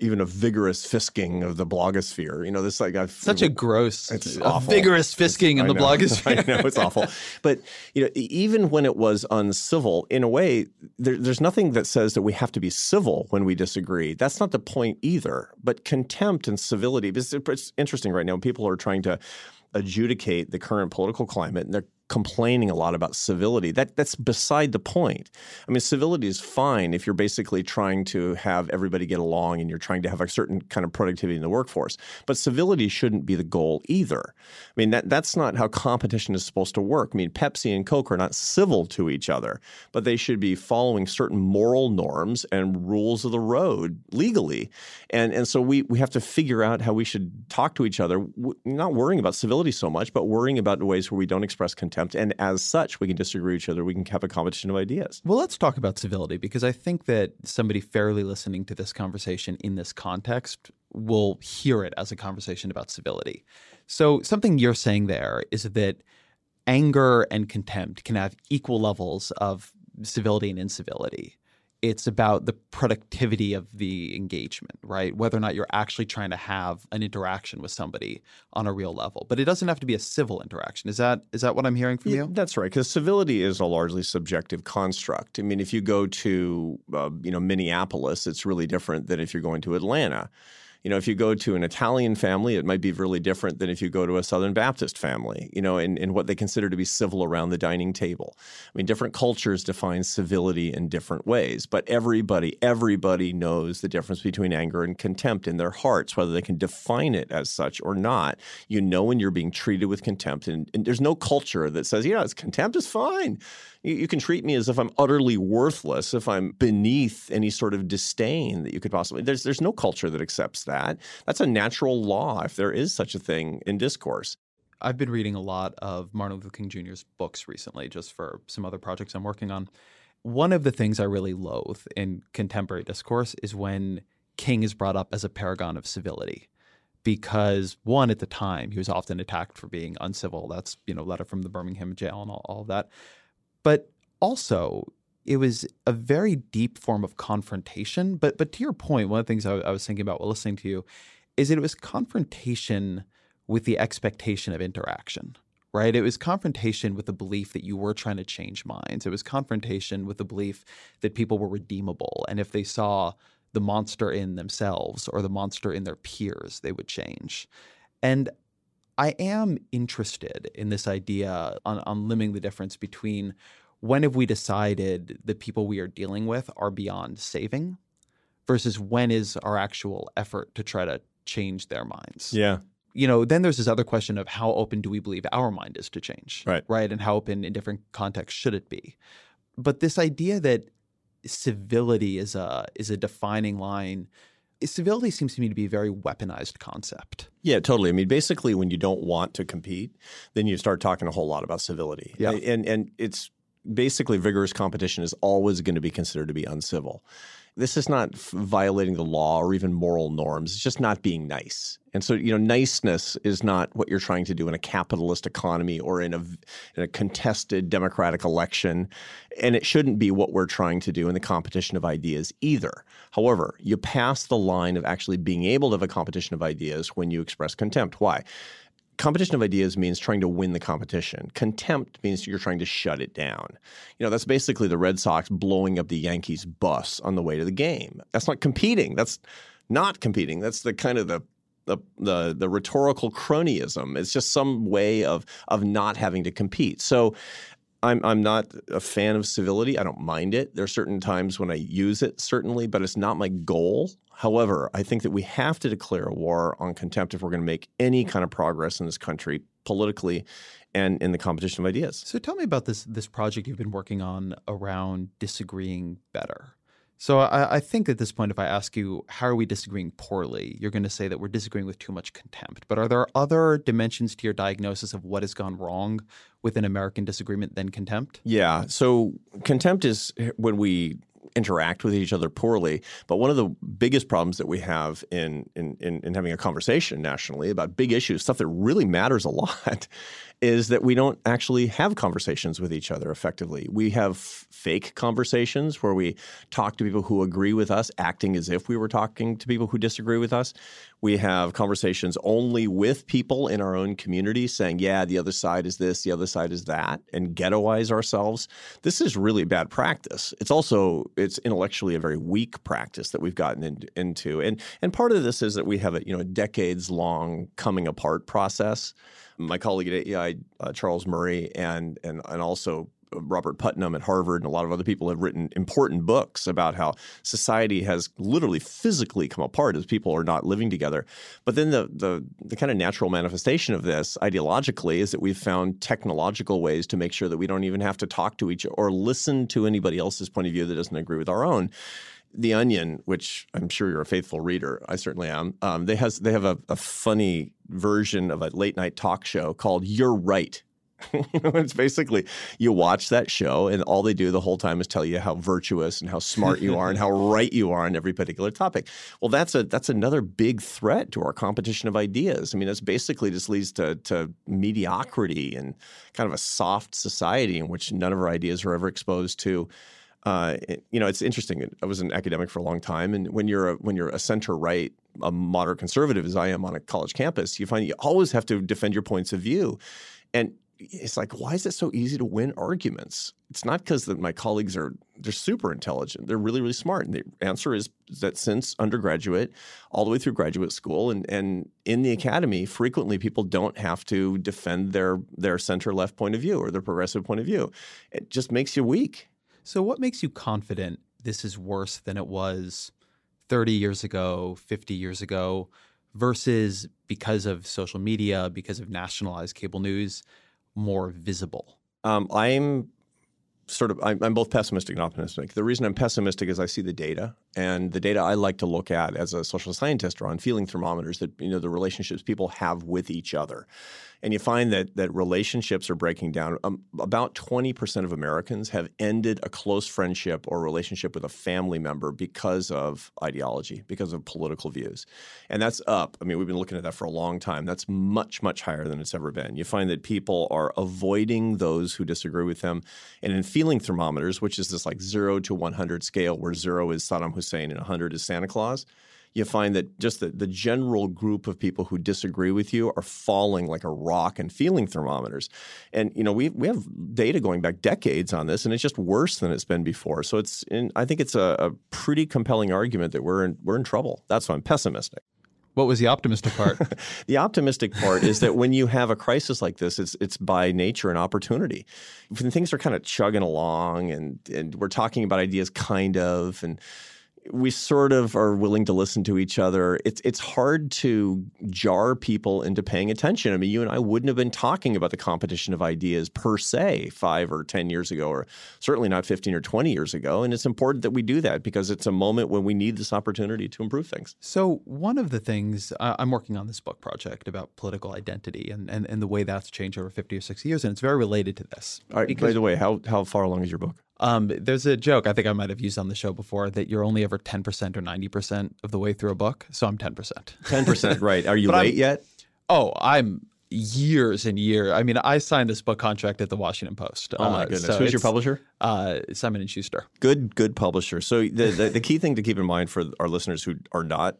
even a vigorous fisking of the blogosphere, you know this like I've Such a gross, It's a vigorous fisking in I the know. blogosphere. I know it's awful, but you know, even when it was uncivil, in a way, there, there's nothing that says that we have to be civil when we disagree. That's not the point either. But contempt and civility. It's, it's interesting right now. People are trying to adjudicate the current political climate, and they're complaining a lot about civility. That that's beside the point. I mean, civility is fine if you're basically trying to have everybody get along and you're trying to have a certain kind of productivity in the workforce. But civility shouldn't be the goal either. I mean, that that's not how competition is supposed to work. I mean, Pepsi and Coke are not civil to each other, but they should be following certain moral norms and rules of the road legally. And and so we we have to figure out how we should talk to each other, not worrying about civility so much, but worrying about ways where we don't express contempt. And as such, we can disagree with each other. We can have a competition of ideas. Well, let's talk about civility because I think that somebody fairly listening to this conversation in this context will hear it as a conversation about civility. So, something you're saying there is that anger and contempt can have equal levels of civility and incivility. It's about the productivity of the engagement, right? Whether or not you're actually trying to have an interaction with somebody on a real level. But it doesn't have to be a civil interaction. Is that is that what I'm hearing from Yeah, you? That's right, because civility is a largely subjective construct. I mean, if you go to uh, you know Minneapolis, it's really different than if you're going to Atlanta. You know, if you go to an Italian family, it might be really different than if you go to a Southern Baptist family, you know, in, in what they consider to be civil around the dining table. I mean, different cultures define civility in different ways, but everybody, everybody knows the difference between anger and contempt in their hearts, whether they can define it as such or not. You know when you're being treated with contempt, and, and there's no culture that says, yeah, it's contempt is fine. You, you can treat me as if I'm utterly worthless, if I'm beneath any sort of disdain that you could possibly. There's there's no culture that accepts that. That's a natural law, if there is such a thing in discourse. I've been reading a lot of Martin Luther King Jr.'s books recently, just for some other projects I'm working on. One of the things I really loathe in contemporary discourse is when King is brought up as a paragon of civility. Because one, at the time, he was often attacked for being uncivil. That's, you know, letter from the Birmingham jail and all, all of that. But also, it was a very deep form of confrontation. But but to your point, one of the things I, I was thinking about while listening to you is that it was confrontation with the expectation of interaction, right? It was confrontation with the belief that you were trying to change minds. It was confrontation with the belief that people were redeemable. And if they saw the monster in themselves or the monster in their peers, they would change. And I am interested in this idea on, on limiting the difference between when have we decided the people we are dealing with are beyond saving versus when is our actual effort to try to change their minds Yeah. you know, then there's this other question of how open do we believe our mind is to change, Right. Right, and how open in different contexts should it be? But this idea that civility is a is a defining line. Civility seems to me to be a very weaponized concept. Yeah, totally. I mean, basically, when you don't want to compete, then you start talking a whole lot about civility. Yeah. and and it's basically vigorous competition is always going to be considered to be uncivil. This is not violating the law or even moral norms. It's just not being nice. And so, you know, niceness is not what you're trying to do in a capitalist economy or in a, in a contested democratic election. And it shouldn't be what we're trying to do in the competition of ideas either. However, you pass the line of actually being able to have a competition of ideas when you express contempt. Why? Competition of ideas means trying to win the competition. Contempt means you're trying to shut it down. You know, that's basically the Red Sox blowing up the Yankees bus on the way to the game. That's not competing. That's not competing. That's the kind of the the, the, the rhetorical cronyism. It's just some way of of not having to compete. So I'm I'm not a fan of civility. I don't mind it. There are certain times when I use it, certainly, but it's not my goal. However, I think that we have to declare a war on contempt if we're going to make any kind of progress in this country politically and in the competition of ideas. So tell me about this this project you've been working on around disagreeing better. So I, I, think at this point, if I ask you how are we disagreeing poorly, you're going to say that we're disagreeing with too much contempt. But are there other dimensions to your diagnosis of what has gone wrong with an American disagreement than contempt? Yeah. So contempt is when we interact with each other poorly. But one of the biggest problems that we have in, in, in, in having a conversation nationally about big issues, stuff that really matters a lot, is that we don't actually have conversations with each other effectively. We have fake conversations where we talk to people who agree with us, acting as if we were talking to people who disagree with us. We have conversations only with people in our own community saying, yeah, the other side is this, the other side is that, and ghettoize ourselves. This is really bad practice. It's also it's intellectually a very weak practice that we've gotten in, into. And and part of this is that we have a you know decades long coming apart process my colleague at AEI, uh, Charles Murray, and and and also Robert Putnam at Harvard and a lot of other people have written important books about how society has literally physically come apart as people are not living together. But then the the, the kind of natural manifestation of this ideologically is that we've found technological ways to make sure that we don't even have to talk to each or listen to anybody else's point of view that doesn't agree with our own. The Onion, which I'm sure you're a faithful reader, I certainly am. Um, they has they have a, a funny version of a late night talk show called "You're Right." it's basically you watch that show and all they do the whole time is tell you how virtuous and how smart you are and how right you are on every particular topic. Well, that's a that's another big threat to our competition of ideas. I mean, it's basically just leads to to mediocrity and kind of a soft society in which none of our ideas are ever exposed to uh, you know, it's interesting. I was an academic for a long time, and when you're a, when you're a center right, a moderate conservative, as I am on a college campus, you find you always have to defend your points of view, and it's like, why is it so easy to win arguments? It's not because my colleagues are they're super intelligent. They're really really smart, and the answer is that since undergraduate, all the way through graduate school, and and in the academy, frequently people don't have to defend their their center left point of view or their progressive point of view. It just makes you weak. So, what makes you confident this is worse than it was 30 years ago, 50 years ago, versus because of social media, because of nationalized cable news, more visible? Um, I'm sort of I'm, I'm, both pessimistic and optimistic. The reason I'm pessimistic is I see the data, and the data I like to look at as a social scientist are on feeling thermometers that you know the relationships people have with each other and you find that that relationships are breaking down. Um, about 20% of Americans have ended a close friendship or relationship with a family member because of ideology, because of political views. And that's up. I mean, we've been looking at that for a long time. That's much, much higher than it's ever been. You find that people are avoiding those who disagree with them. And in feeling thermometers, which is this like zero to 100 scale, where zero is Saddam Hussein and 100 is Santa Claus, you find that just the, the general group of people who disagree with you are falling like a rock and feeling thermometers. And you know, we we have data going back decades on this, and it's just worse than it's been before. So it's in, I think it's a, a pretty compelling argument that we're in, we're in trouble. That's why I'm pessimistic. What was the optimistic part? the optimistic part is that when you have a crisis like this, it's it's by nature an opportunity. When things are kind of chugging along and and we're talking about ideas kind of and we sort of are willing to listen to each other. It's it's hard to jar people into paying attention. I mean, you and I wouldn't have been talking about the competition of ideas per se five or ten years ago, or certainly not fifteen or twenty years ago. And it's important that we do that because it's a moment when we need this opportunity to improve things. So one of the things uh, I'm working on this book project about political identity and, and and the way that's changed over fifty or sixty years, and it's very related to this. All right, by the way, how how far along is your book? Um, there's a joke I think I might have used on the show before that you're only ever 10% or 90% of the way through a book. So I'm 10%. 10%, right. Are you late I'm, yet? Oh, I'm years and years. I mean, I signed this book contract at the Washington Post. Oh my uh, goodness! So Who's your publisher? Uh, Simon and Schuster. Good, good publisher. So the, the, the key thing to keep in mind for our listeners who are not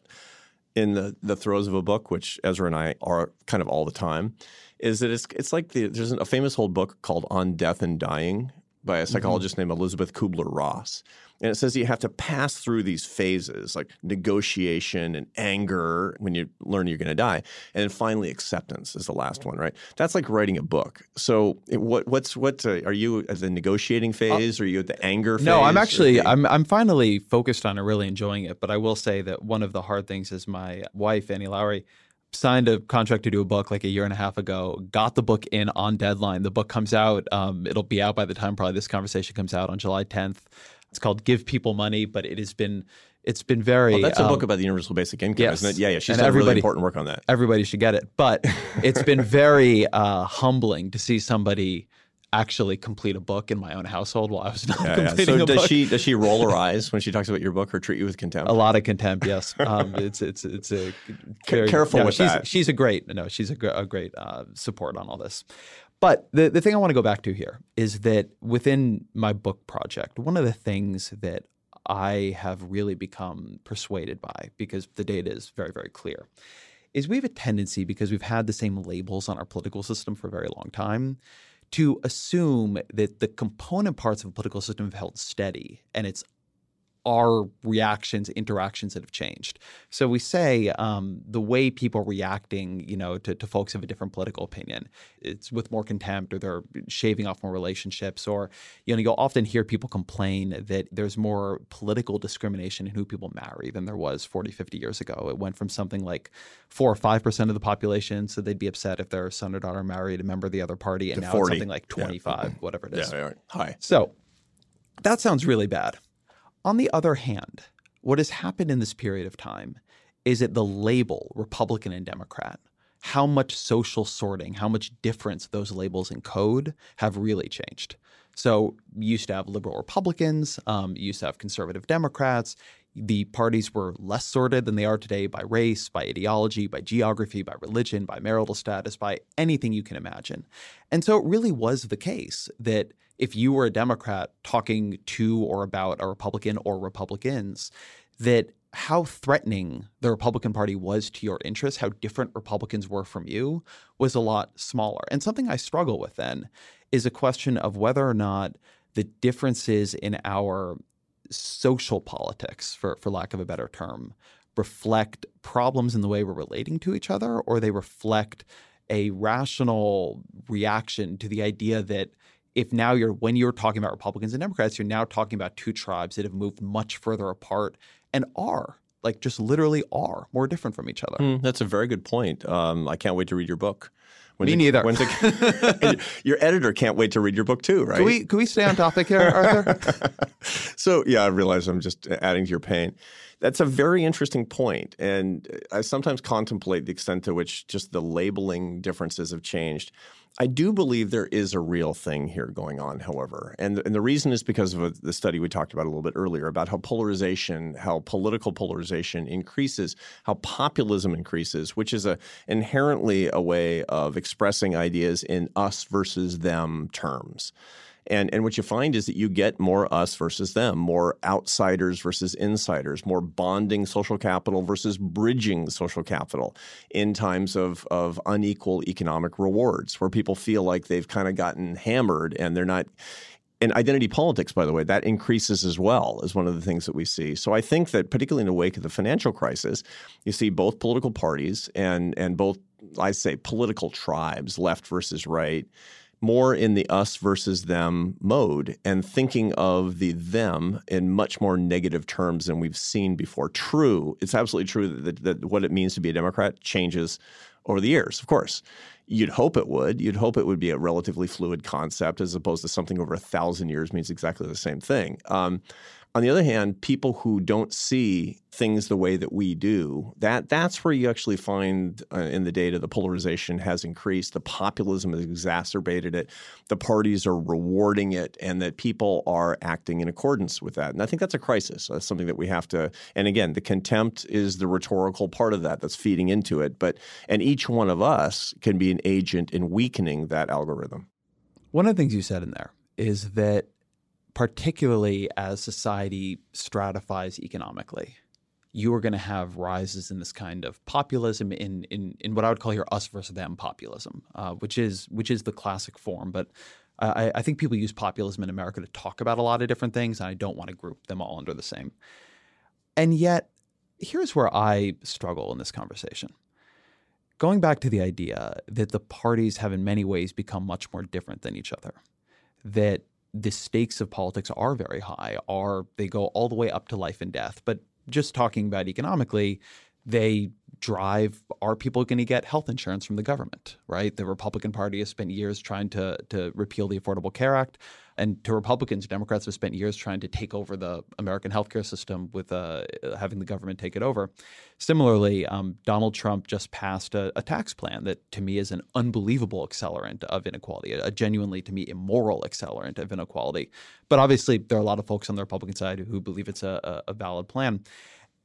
in the the throes of a book, which Ezra and I are kind of all the time, is that it's it's like the, there's a famous old book called On Death and Dying by a mm-hmm. psychologist mm-hmm. named Elizabeth Kubler Ross. And it says you have to pass through these phases like negotiation and anger when you learn you're going to die. And then finally acceptance is the last one, right? That's like writing a book. So what, what's, what, uh, are you at the negotiating uh, phase? Uh, are you at the anger phase? No, I'm actually. I'm, I'm finally focused on it, really enjoying it. But I will say that one of the hard things is my wife, Annie Lowrey, signed a contract to do a book like a year and a half ago got the book in on deadline. The book comes out um, it'll be out by the time probably this conversation comes out on july 10th it's called give people money but it has been it's been very well, that's a um, book about the universal basic income yes. isn't it? Yeah yeah she's and done really important work on that. Everybody should get it. But it's been very uh, humbling to see somebody actually complete a book in my own household while I was not yeah, completing yeah. So a does book. she does she roll her eyes when she talks about your book or treat you with contempt? A lot of contempt, yes. Um, it's it's it's a very, careful with she's, that. She's a great no, she's a, a great uh, support on all this. But the the thing I want to go back to here is that within my book project, one of the things that I have really become persuaded by because the data is very very clear is we have a tendency because we've had the same labels on our political system for a very long time to assume that the component parts of a political system have held steady and it's our reactions, interactions that have changed. So we say um, the way people are reacting, you know, to, to, folks of a different political opinion, it's with more contempt, or they're shaving off more relationships, or you know, you'll often hear people complain that there's more political discrimination in who people marry than there was 40, 50 years ago. It went from something like four or five percent of the population, so they'd be upset if their son or daughter married a member of the other party, and now 40. it's something like 25, yeah. whatever it is. Yeah, right. Hi. So that sounds really bad. On the other hand, what has happened in this period of time is that the label Republican and Democrat, how much social sorting, how much difference those labels encode have really changed. So you used to have liberal Republicans, um, you used to have conservative Democrats. The parties were less sorted than they are today by race, by ideology, by geography, by religion, by marital status, by anything you can imagine. And so it really was the case that if you were a Democrat talking to or about a Republican or Republicans, that how threatening the Republican Party was to your interests, how different Republicans were from you, was a lot smaller. And something I struggle with then is a question of whether or not the differences in our social politics, for, for lack of a better term, reflect problems in the way we're relating to each other, or they reflect a rational reaction to the idea that if now you're when you're talking about Republicans and Democrats, you're now talking about two tribes that have moved much further apart and are like just literally are more different from each other. Mm, that's a very good point. Um, I can't wait to read your book. When's Me it, neither. It, your editor can't wait to read your book too, right? Can we can we stay on topic here, Arthur? so yeah, I realize I'm just adding to your pain. That's a very interesting point, and uh, I sometimes contemplate the extent to which just the labeling differences have changed. I do believe there is a real thing here going on, however. And, and the reason is because of a, the study we talked about a little bit earlier about how polarization, how political polarization increases, how populism increases, which is a inherently a way of expressing ideas in us versus them terms. And, and what you find is that you get more us versus them, more outsiders versus insiders, more bonding social capital versus bridging social capital in times of, of unequal economic rewards, where people feel like they've kind of gotten hammered and they're not and identity politics, by the way, that increases as well as one of the things that we see. So I think that particularly in the wake of the financial crisis, you see both political parties and and both I say political tribes, left versus right, more in the us versus them mode and thinking of the them in much more negative terms than we've seen before. True, it's absolutely true that, that, what it means to be a Democrat changes over the years, of course. You'd hope it would. You'd hope it would be a relatively fluid concept as opposed to something over a thousand years means exactly the same thing. Um, on the other hand, people who don't see things the way that we do, that that's where you actually find uh, in the data the polarization has increased, the populism has exacerbated it, the parties are rewarding it, and that people are acting in accordance with that. And I think that's a crisis. That's something that we have to. And again, the contempt is the rhetorical part of that that's feeding into it. But and each one of us can be an agent in weakening that algorithm. One of the things you said in there is that particularly as society stratifies economically, you are going to have rises in this kind of populism in in, in what I would call here us versus them populism, uh, which is which is the classic form. But I, I, think people use populism in America to talk about a lot of different things, and I don't want to group them all under the same. And yet, here's where I struggle in this conversation. Going back to the idea that the parties have in many ways become much more different than each other, that the stakes of politics are very high, are they go all the way up to life and death. But just talking about economically, they drive are people going to get health insurance from the government right the republican party has spent years trying to to repeal the affordable care act and to republicans democrats have spent years trying to take over the american healthcare system with uh, having the government take it over. Similarly um, donald trump just passed a, a, tax plan that to me is an unbelievable accelerant of inequality a, genuinely to me immoral accelerant of inequality. But obviously there are a lot of folks on the republican side who believe it's a, a valid plan.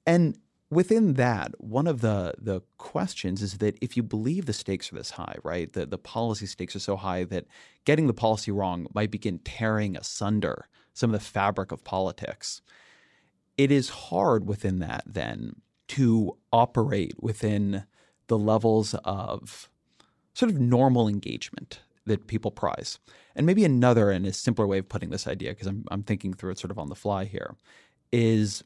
And within that, one of the the questions is that if you believe the stakes are this high, right, the, the policy stakes are so high that getting the policy wrong might begin tearing asunder some of the fabric of politics. It is hard within that then to operate within the levels of sort of normal engagement that people prize. And maybe another and a simpler way of putting this idea, because I'm, I'm thinking through it sort of on the fly here, is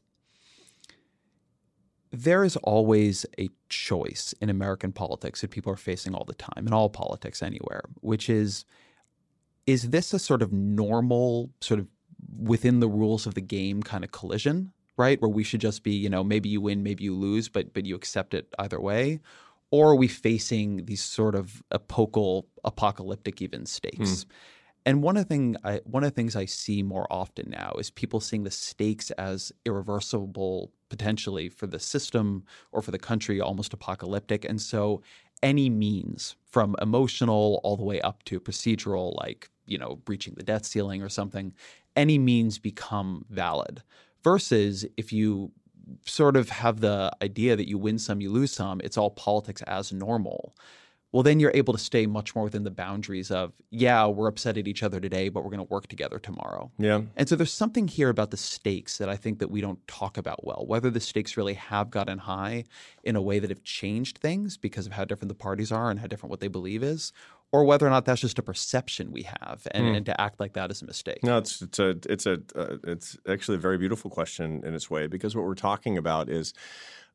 there is always a choice in American politics that people are facing all the time, in all politics anywhere, which is is this a sort of normal, sort of within the rules of the game kind of collision, right? Where we should just be, you know, maybe you win, maybe you lose, but but you accept it either way? Or are we facing these sort of apocal, apocalyptic even stakes? Hmm. And one of the thing I, one of the things I see more often now is people seeing the stakes as irreversible potentially for the system or for the country, almost apocalyptic. And so any means from emotional all the way up to procedural, like, you know, breaching the debt ceiling or something, any means become valid. Versus if you sort of have the idea that you win some, you lose some, it's all politics as normal well, then you're able to stay much more within the boundaries of, yeah, we're upset at each other today, but we're going to work together tomorrow. Yeah. And so there's something here about the stakes that I think that we don't talk about well, whether the stakes really have gotten high in a way that have changed things because of how different the parties are and how different what they believe is, or whether or not that's just a perception we have, and, mm. and to act like that is a mistake. No, it's it's a it's a uh, it's actually a very beautiful question in its way because what we're talking about is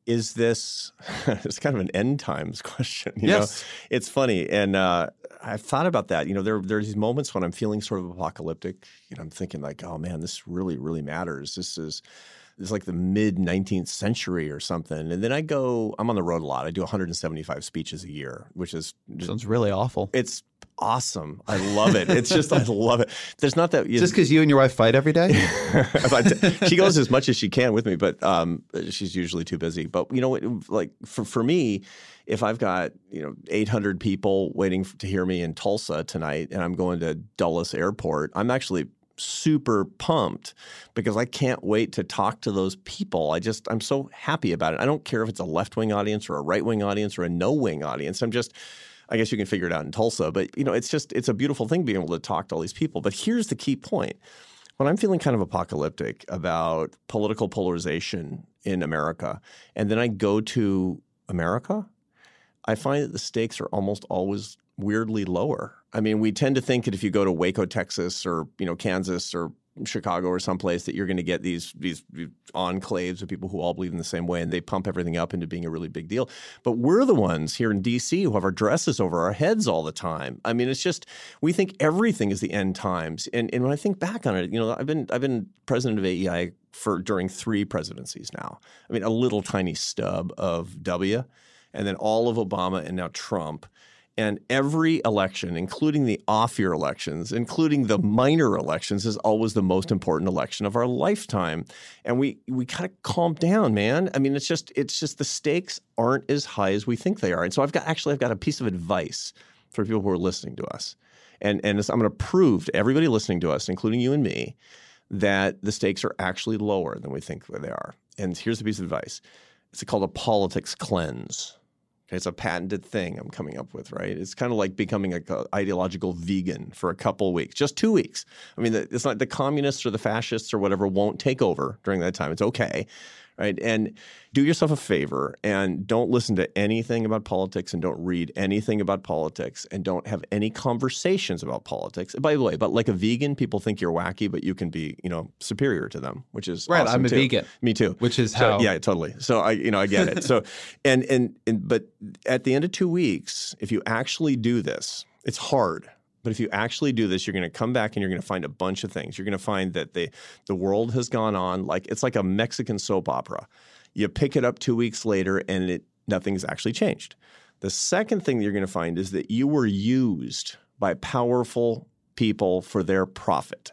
is this it's kind of an end times question you yes. know it's funny and uh, i've thought about that you know there are these moments when i'm feeling sort of apocalyptic you know i'm thinking like oh man this really really matters this is it's like the mid 19th century or something. And then I go, I'm on the road a lot. I do 175 speeches a year, which is sounds really awful. It's awesome. I love it. It's just I love it. There's not that you, just because you and your wife fight every day. she goes as much as she can with me, but um, she's usually too busy. But you know, like for for me, if I've got you know 800 people waiting to hear me in Tulsa tonight, and I'm going to Dulles Airport, I'm actually super pumped because I can't wait to talk to those people. I just I'm so happy about it. I don't care if it's a left wing audience or a right wing audience or a no wing audience. I'm just I guess you can figure it out in Tulsa, but you know, it's just it's a beautiful thing being able to talk to all these people. But here's the key point. When I'm feeling kind of apocalyptic about political polarization in America, and then I go to America, I find that the stakes are almost always weirdly lower. I mean, we tend to think that if you go to Waco, Texas, or you know Kansas or Chicago or someplace that you're going to get these, these enclaves of people who all believe in the same way, and they pump everything up into being a really big deal. But we're the ones here in D.C. who have our dresses over our heads all the time. I mean, it's just we think everything is the end times, and and when I think back on it, you know, I've been I've been president of AEI for during three presidencies now. I mean, a little tiny stub of W, and then all of Obama, and now Trump. And every election, including the off year elections, including the minor elections, is always the most important election of our lifetime. And we we kind of calm down, man. I mean, it's just it's just the stakes aren't as high as we think they are. And so I've got actually I've got a piece of advice for people who are listening to us. And and I'm going to prove to everybody listening to us, including you and me, that the stakes are actually lower than we think they are. And here's the piece of advice. It's called a politics cleanse. It's a patented thing I'm coming up with, right? It's kind of like becoming an ideological vegan for a couple weeks, just two weeks. I mean, it's not the communists or the fascists or whatever won't take over during that time. It's okay right? And do yourself a favor and don't listen to anything about politics and don't read anything about politics and don't have any conversations about politics. By the way, but like a vegan, people think you're wacky, but you can be, you know, superior to them, which is right. Awesome I'm a too. vegan. Me too. Which is so, how. Yeah, totally. So I, you know, I get it. So, and, and and but at the end of two weeks, if you actually do this, it's hard but if you actually do this, you're going to come back and you're going to find a bunch of things. You're going to find that the the world has gone on like it's like a Mexican soap opera. You pick it up two weeks later and it nothing's actually changed. The second thing that you're going to find is that you were used by powerful people for their profit.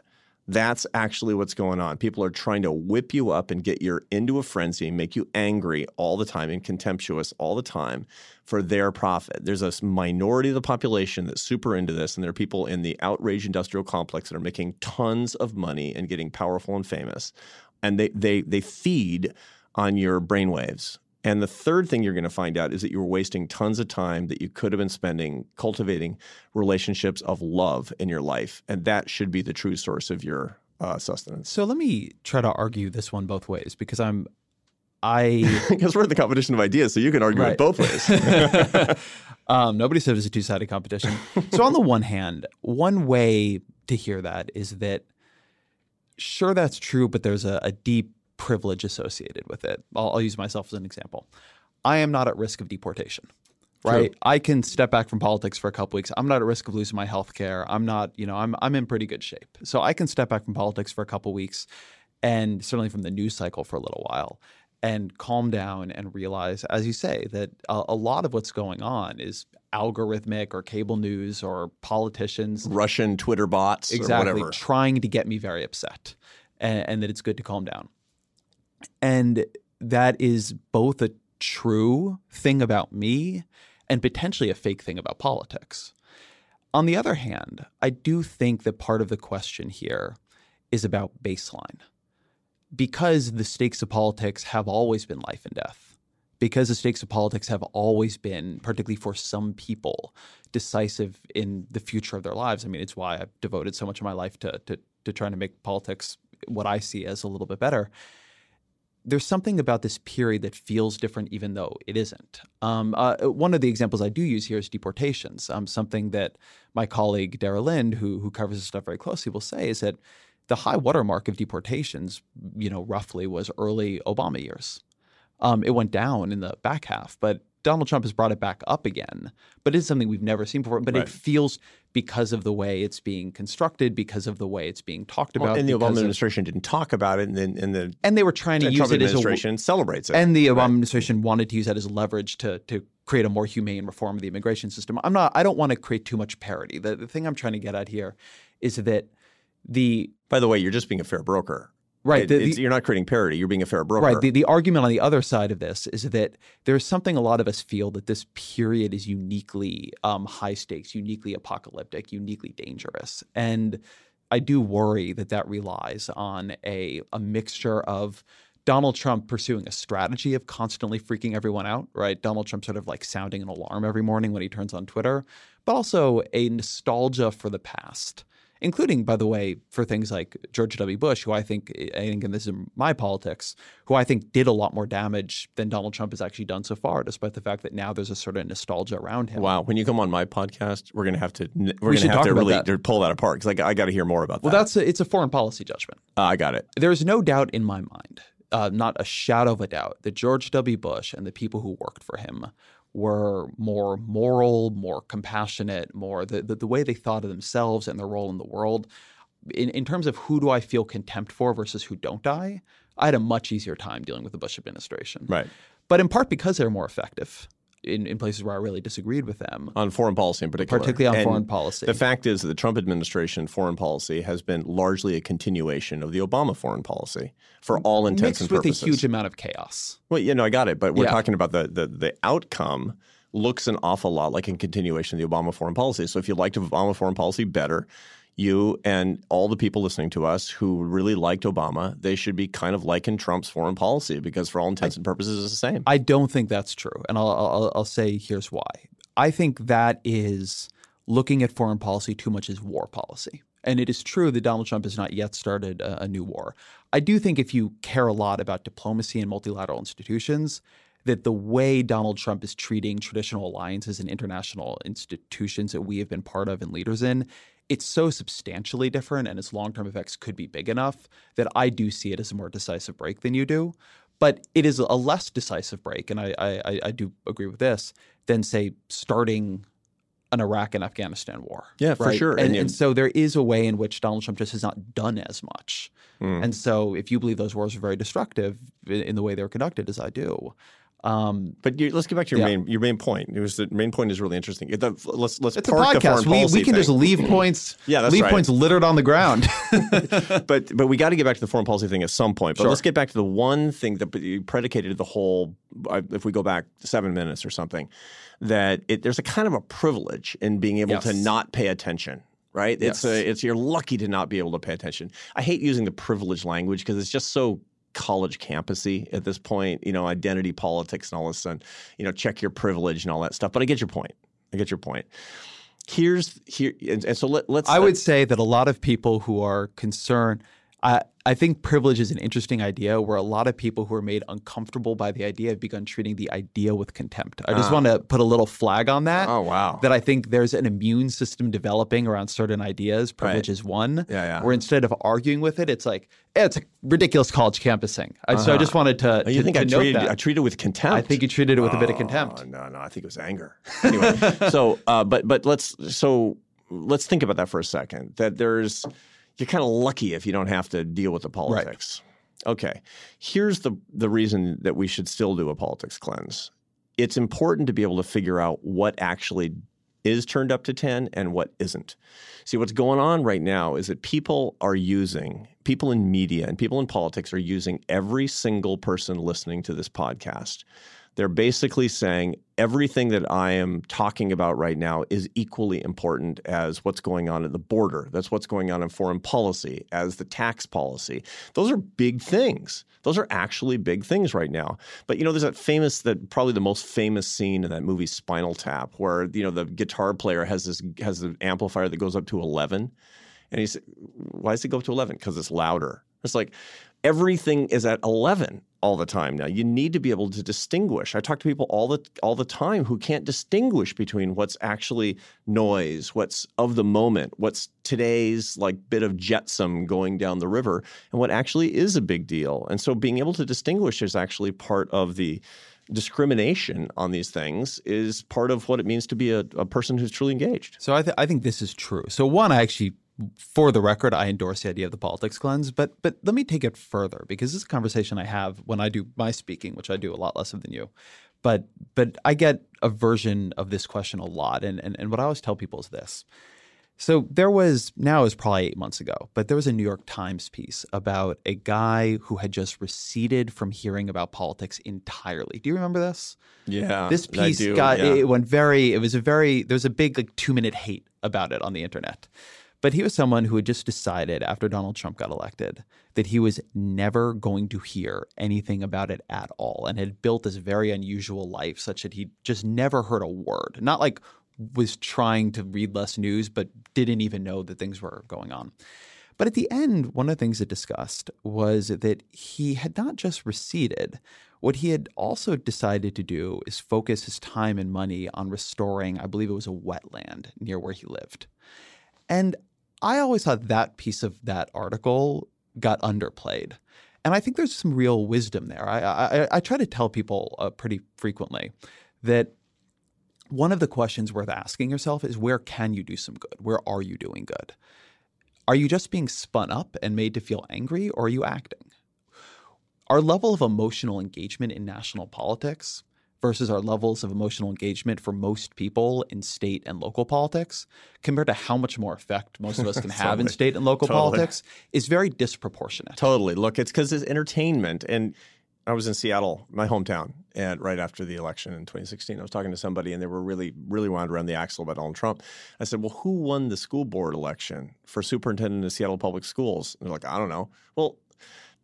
That's actually what's going on. People are trying to whip you up and get you into a frenzy, make you angry all the time and contemptuous all the time for their profit. There's a minority of the population that's super into this, and there are people in the outrage industrial complex that are making tons of money and getting powerful and famous. And they they they feed on your brainwaves and the third thing you're going to find out is that you were wasting tons of time that you could have been spending cultivating relationships of love in your life. And that should be the true source of your uh, sustenance. So let me try to argue this one both ways because I'm I because we're in the competition of ideas, so you can argue Right. it both ways. um, nobody said it was a two-sided competition. so on the one hand, one way to hear that is that sure that's true, but there's a, a deep privilege associated with it. I'll, I'll use myself as an example. I am not at risk of deportation. Right, I can step back from politics for a couple weeks. I'm not at risk of losing my health care. I'm not, you know, I'm I'm in pretty good shape. So I can step back from politics for a couple weeks, and certainly from the news cycle for a little while, and calm down and realize, as you say, that a, a lot of what's going on is algorithmic or cable news or politicians Russian Twitter bots exactly or whatever. trying to get me very upset, and, and that it's good to calm down. And that is both a true thing about me and potentially a fake thing about politics. On the other hand, I do think that part of the question here is about baseline. Because the stakes of politics have always been life and death, because the stakes of politics have always been, particularly for some people, decisive in the future of their lives. I mean, it's why I've devoted so much of my life to, to, to trying to make politics what I see as a little bit better there's something about this period that feels different, even though it isn't. Um, uh, one of the examples I do use here is deportations. Um, something that my colleague Dara Lind, who who covers this stuff very closely, will say is that the high watermark of deportations, you know, roughly was early Obama years. Um, it went down in the back half, but Donald Trump has brought it back up again. But it's something we've never seen before. But Right. it feels because of the way it's being constructed, because of the way it's being talked Well, about, and the Obama of- administration didn't talk about it, and then and the and they were trying to use Trump it as a administration celebrates it. and the Obama Right. administration wanted to use that as leverage to to create a more humane reform of the immigration system. I'm not. I don't want to create too much parity. The, the thing I'm trying to get at here is that the By the way, you're just being a fair broker. Right It- the, the, you're not creating parity. You're being a fair broker. right the, the argument on the other side of this is that there's something a lot of us feel that this period is uniquely um, high stakes, uniquely apocalyptic, uniquely dangerous, and I do worry that that relies on a a mixture of Donald Trump pursuing a strategy of constantly freaking everyone out, right? Donald Trump sort of like sounding an alarm every morning when he turns on Twitter, but also a nostalgia for the past including, by the way, for things like George W. Bush, who I think, I think, and this is my politics, who I think did a lot more damage than Donald Trump has actually done so far, despite the fact that now there's a sort of nostalgia around him. Wow, when you come on my podcast, we're going to have to we're We to have to really that. to pull that apart because I, got to hear more about Well, that. Well, that's a, it's a foreign policy judgment. Uh, I got it. There's no doubt in my mind, uh, not a shadow of a doubt, that George W. Bush and the people who worked for him were more moral, more compassionate, more the, the, the way they thought of themselves and their role in the world. In, in terms of who do I feel contempt for versus who don't I, I had a much easier time dealing with the Bush administration. Right. But in part because they're more effective in, in places where I really disagreed with them. On foreign policy in particular. Particularly on And foreign policy. The fact is that the Trump administration foreign policy has been largely a continuation of the Obama foreign policy for all intents Mixed and purposes. with a huge amount of chaos. Well, you know, I got it, but we're Yeah. talking about the, the the outcome looks an awful lot like a continuation of the Obama foreign policy. So if you liked Obama foreign policy better, you and all the people listening to us who really liked Obama, they should be kind of liking Trump's foreign policy because for all intents and purposes it's the same. I don't think that's true, and I'll, I'll I'll say here's why. I think that is looking at foreign policy too much as war policy. And it is true that Donald Trump has not yet started a, a new war. I do think if you care a lot about diplomacy and multilateral institutions, that the way Donald Trump is treating traditional alliances and international institutions that we have been part of and leaders in, it's so substantially different and its long term effects could be big enough that I do see it as a more decisive break than you do. But it is a less decisive break, and I, I, I do agree with this, than, say, starting an Iraq and Afghanistan war. Yeah, for sure. And, And and so there is a way in which Donald Trump just has not done as much. Hmm. And so if you believe those wars are very destructive in, in the way they're conducted, as I do, um, But you, let's get back to your Yeah. main your main point. It was the main point is really interesting. The- let's let's it's a park the podcast. We, we can thing. just leave points. Yeah, that's leave right. points littered on the ground. but but we got to get back to the foreign policy thing at some point. But Sure. let's get back to the one thing that you predicated the whole. uh, If we go back seven minutes or something, that it, there's a kind of a privilege in being able to not pay attention. Right? It's Yes. a, it's you're lucky to not be able to pay attention. I hate using the privilege language because it's just so college campusy at this point. You know, identity politics and all this and you know, check your privilege and all that stuff. But I get your point. I get your point. Here's here, and, and so let, let's. I would say that a lot of people who are concerned, I, I think privilege is an interesting idea where a lot of people who are made uncomfortable by the idea have begun treating the idea with contempt. I just want to put a little flag on that. Oh, wow. That I think there's an immune system developing around certain ideas. Privilege Right. is one. Yeah, yeah. Where instead of arguing with it, it's like, eh, it's a ridiculous college campusing. I, So I just wanted to, Oh, you to- think to I treated that. I treated it with contempt? I think you treated it with a bit of contempt. Oh, no, no, I think it was anger. Anyway, so uh, but but let's so let's think about that for a second. That there's you're kind of lucky if you don't have to deal with the politics. Okay, here's the the reason that we should still do a politics cleanse. It's important to be able to figure out what actually is turned up to 10 and what isn't. See, what's going on right now is that people are using, people in media and people in politics are using every single person listening to this podcast. They're basically saying everything that I am talking about right now is equally important as what's going on at the border. That's what's going on in foreign policy, as the tax policy. Those are big things. Those are actually big things right now. But you know, there's that famous, that probably the most famous scene in that movie Spinal Tap, where you know the guitar player has this has an amplifier that goes up to 11, and he he's, why does it go up to 11? Because it's louder. It's like everything is at 11 all the time now. You need to be able to distinguish. I talk to people all the all the time who can't distinguish between what's actually noise, what's of the moment, what's today's like bit of jetsam going down the river, and what actually is a big deal. And so being able to distinguish is actually part of the discrimination on these things is part of what it means to be a, a person who's truly engaged. So I, th- I think this is true. So one, I actually, for the record, I endorse the idea of the politics cleanse. But but let me take it further because this is a conversation I have when I do my speaking, which I do a lot less of than you. But but I get a version of this question a lot, and and, and what I always tell people is this. So there was now is probably eight months ago, but there was a New York Times piece about a guy who had just receded from hearing about politics entirely. Do you remember this? Yeah, this piece do, got yeah. it went very it was a very there was a big like two minute hate about it on the internet but he was someone who had just decided after donald trump got elected that he was never going to hear anything about it at all and had built this very unusual life such that he just never heard a word not like was trying to read less news but didn't even know that things were going on. But at the end, one of the things it discussed was that he had not just receded. What he had also decided to do is focus his time and money on restoring, I believe it was a wetland near where he lived. And I always thought that piece of that article got underplayed. And I think there's some real wisdom there. I, I, I try to tell people uh, pretty frequently that one of the questions worth asking yourself is where can you do some good? Where are you doing good? Are you just being spun up and made to feel angry, or are you acting? Our level of emotional engagement in national politics versus our levels of emotional engagement for most people in state and local politics, compared to how much more effect most of us can have in state and local totally. politics, is very disproportionate. Totally. Look, it's because it's entertainment. And I was in Seattle, my hometown, and right after the election in 2016, I was talking to somebody, and they were really, really wound around the axle about Donald Trump. I said, "Well, who won the school board election for superintendent of Seattle Public Schools?" And they're like, "I don't know." Well,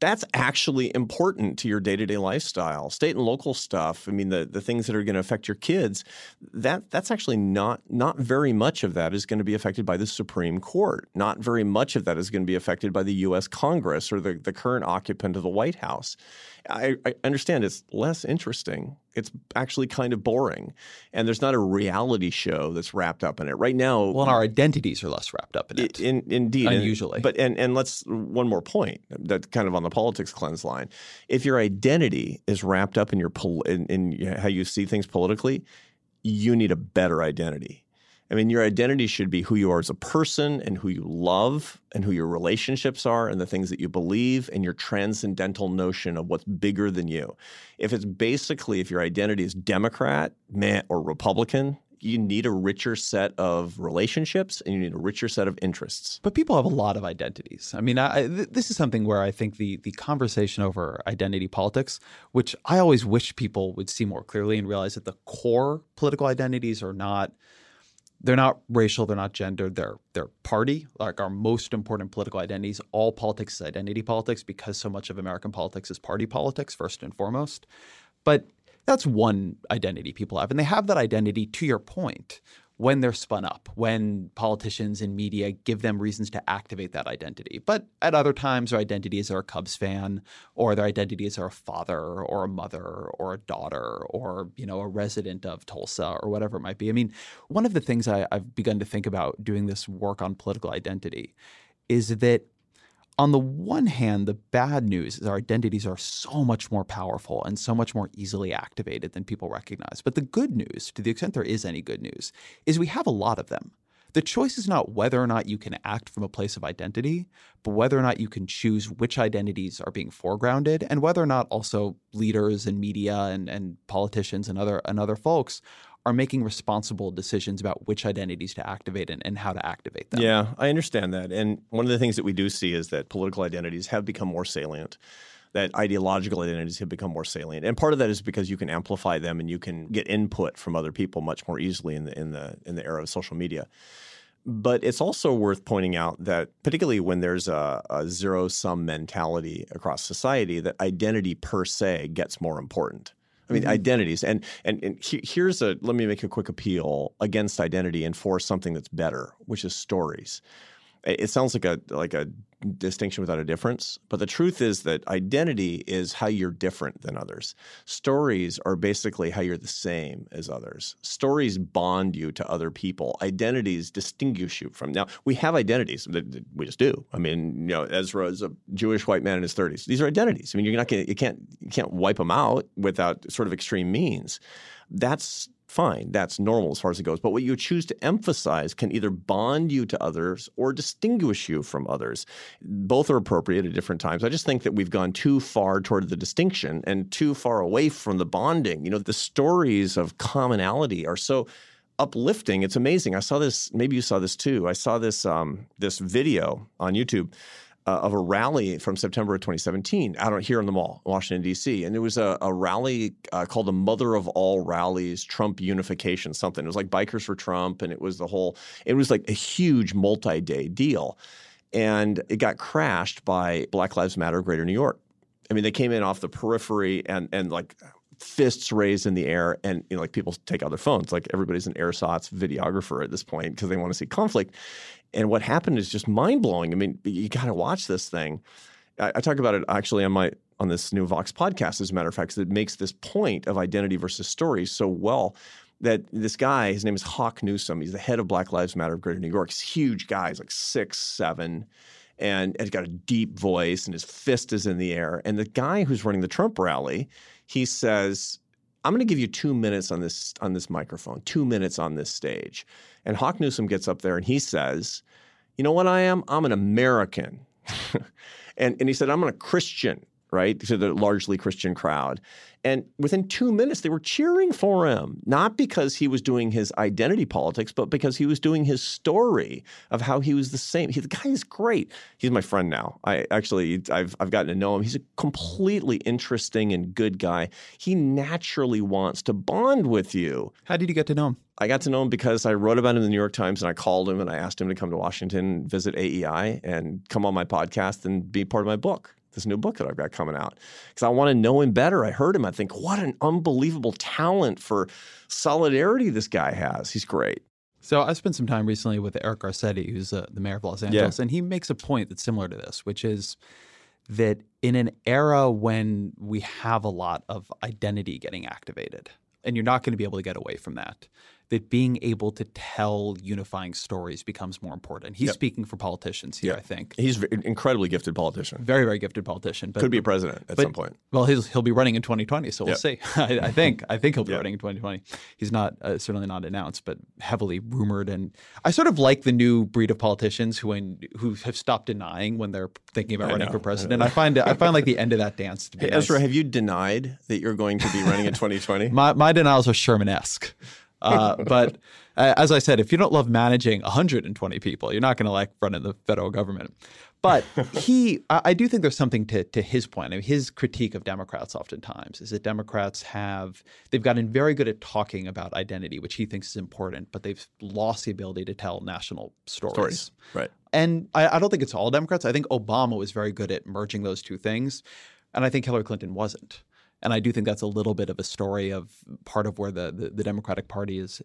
that's actually important to your day-to-day lifestyle. State and local stuff i mean the, the things that are going to affect your kids that that's actually not not very much of that is going to be affected by the supreme court. Not very much of that is going to be affected by the us congress or the, the current occupant of the white house I, I understand it's less interesting. It's actually kind of boring. And there's not a reality show that's wrapped up in it. Right now well and our identities are less wrapped up in it. In, indeed. Unusually. And, but and and let's one more point that kind of on the politics cleanse line. If your identity is wrapped up in your in, in how you see things politically you need a better identity I mean, your identity should be who you are as a person and who you love and who your relationships are and the things that you believe and your transcendental notion of what's bigger than you. If it's basically, if your identity is Democrat, man, or Republican, you need a richer set of relationships and you need a richer set of interests. But people have a lot of identities. I mean, I, th- this is something where I think the the conversation over identity politics, which I always wish people would see more clearly and realize that the core political identities are not they're not racial, they're not gendered, they're they're party, like our most important political identities. All politics is identity politics because so much of American politics is party politics first and foremost. But that's one identity people have. And they have that identity to your point when they're spun up, when politicians and media give them reasons to activate that identity. But at other times, their identity is they're a Cubs fan, or their identity is they're a father or a mother or a daughter or, you know, a resident of Tulsa or whatever it might be. I mean, one of the things I, I've begun to think about doing this work on political identity is that on the one hand, the bad news is our identities are so much more powerful and so much more easily activated than people recognize. But the good news, to the extent there is any good news, is we have a lot of them. The choice is not whether or not you can act from a place of identity, but whether or not you can choose which identities are being foregrounded and whether or not also leaders and media and, and politicians and other and other folks are making responsible decisions about which identities to activate and, and, how to activate them. Yeah, I understand that. And one of the things that we do see is that political identities have become more salient. That ideological identities have become more salient, and part of that is because you can amplify them and you can get input from other people much more easily in the in the in the era of social media. But it's also worth pointing out that, particularly when there's a, a zero sum mentality across society, that identity per se gets more important. I mean, mm-hmm. identities. And, and, and he, here's a let me make a quick appeal against identity and for something that's better, which is stories. It sounds like a like a distinction without a difference. But the truth is that identity is how you're different than others. Stories are basically how you're the same as others. Stories bond you to other people. Identities distinguish you from. Now, we have identities. We just do. I mean, you know, Ezra is a Jewish white man in his 30s. These are identities. I mean, you're not going you can't you can't wipe them out without sort of extreme means. That's fine. That's normal as far as it goes. But what you choose to emphasize can either bond you to others or distinguish you from others. Both are appropriate at different times. I just think that we've gone too far toward the distinction and too far away from the bonding. You know, the stories of commonality are so uplifting. It's amazing. I saw this. Maybe you saw this too. I saw this um, this video on YouTube uh, of a rally from September of 2017 out here in the mall, Washington, D.C. And it was a, a rally uh, called the Mother of All Rallies, Trump Unification, something. It was like Bikers for Trump. And it was the whole, it was like a huge multi day deal. And it got crashed by Black Lives Matter Greater New York. I mean, they came in off the periphery and, and like fists raised in the air, and you know, like people take out their phones. Like everybody's an ersatz videographer at this point because they want to see conflict. And what happened is just mind blowing. I mean, you got to watch this thing. I, I, talk about it actually on my on this new Vox podcast, as a matter of fact, it makes this point of identity versus story so well that this guy, his name is Hawk Newsome. He's the head of Black Lives Matter of Greater New York. He's huge guy. He's like six, seven, and he's got a deep voice, and his fist is in the air. And the guy who's running the Trump rally, he says, I'm going to give you two minutes on this on this microphone, two minutes on this stage. And Hawk Newsome gets up there and he says, You know what I am? I'm an American. and, and he said, I'm a Christian right? To the largely Christian crowd. And within two minutes, they were cheering for him, not because he was doing his identity politics, but because he was doing his story of how he was the same. He, the guy is great. He's my friend now. I actually, I've, I've gotten to know him. He's a completely interesting and good guy. He naturally wants to bond with you. How did you get to know him? I got to know him because I wrote about him in the New York Times and I called him and I asked him to come to Washington, visit AEI, and come on my podcast and be part of my book this new book that I've got coming out because I want to know him better. I heard him. I think, what an unbelievable talent for solidarity this guy has. He's great. So I spent some time recently with Eric Garcetti, who's uh, the mayor of Los Angeles, yeah. and he makes a point that's similar to this, which is that in an era when we have a lot of identity getting activated, and you're not going to be able to get away from that, that being able to tell unifying stories becomes more important. He's yep. speaking for politicians here, yep. I think. He's an incredibly gifted politician. Very, very gifted politician. But, Could be a president at but, some point. Well, he'll, he'll be running in 2020, so we'll yep. see. I, I, think I think he'll be running in 2020. He's not uh, certainly not announced, but heavily rumored. And I sort of like the new breed of politicians who who have stopped denying when they're thinking about I running know. for president. I find I find like the end of that dance to be. Hey, nice. Ezra, have you denied that you're going to be running in 2020? my my denials are Sherman-esque. Uh, but uh, as I said, if you don't love managing 120 people, you're not going to like running the federal government. But he, I do think there's something to, to his point. I mean, his critique of Democrats oftentimes is that Democrats have, they've gotten very good at talking about identity, which he thinks is important, but they've lost the ability to tell national stories. stories. Right. And I, I don't think it's all Democrats. I think Obama was very good at merging those two things. And I think Hillary Clinton wasn't. And I do think that's a little bit of a story of part of where the, the, the Democratic Party is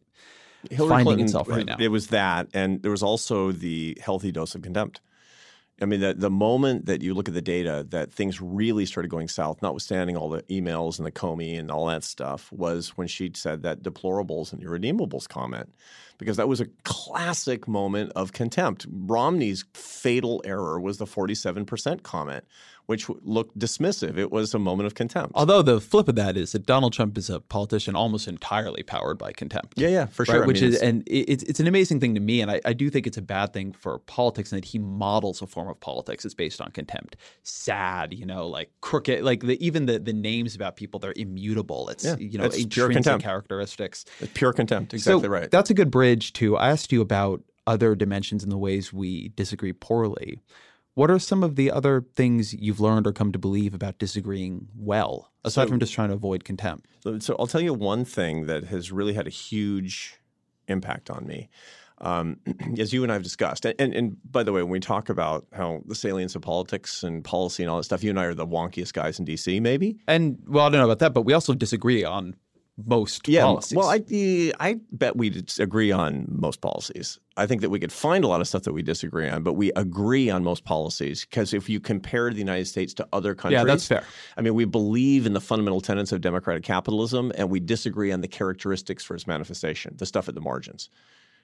Hillary finding Clinton, itself right now. It was that. And there was also the healthy dose of contempt. I mean, the, the moment that you look at the data that things really started going south, notwithstanding all the emails and the Comey and all that stuff, was when she said that deplorables and irredeemables comment, because that was a classic moment of contempt. Romney's fatal error was the 47% comment, which looked dismissive. It was a moment of contempt. Although the flip of that is that Donald Trump is a politician almost entirely powered by contempt. Yeah, yeah, for sure. Right? Which mean, is and it's it's an amazing thing to me, and I, I do think it's a bad thing for politics, and that he models a form of politics that's based on contempt. Sad, you know, like crooked, like the, even the the names about people they're immutable. It's yeah, you know it's pure contempt characteristics. It's pure contempt. Exactly so right. That's a good bridge to. I asked you about other dimensions in the ways we disagree poorly. What are some of the other things you've learned or come to believe about disagreeing well, aside so, from just trying to avoid contempt? So I'll tell you one thing that has really had a huge impact on me. Um, as you and I have discussed, and, and, and, by the way, when we talk about how the salience of politics and policy and all that stuff, you and I are the wonkiest guys in DC, maybe. And well, I don't know about that, but we also disagree on most yeah, policies. Well, I, eh, I bet we agree on most policies. I think that we could find a lot of stuff that we disagree on, but we agree on most policies because if you compare the United States to other countries, yeah, that's fair. I mean, we believe in the fundamental tenets of democratic capitalism, and we disagree on the characteristics for its manifestation, the stuff at the margins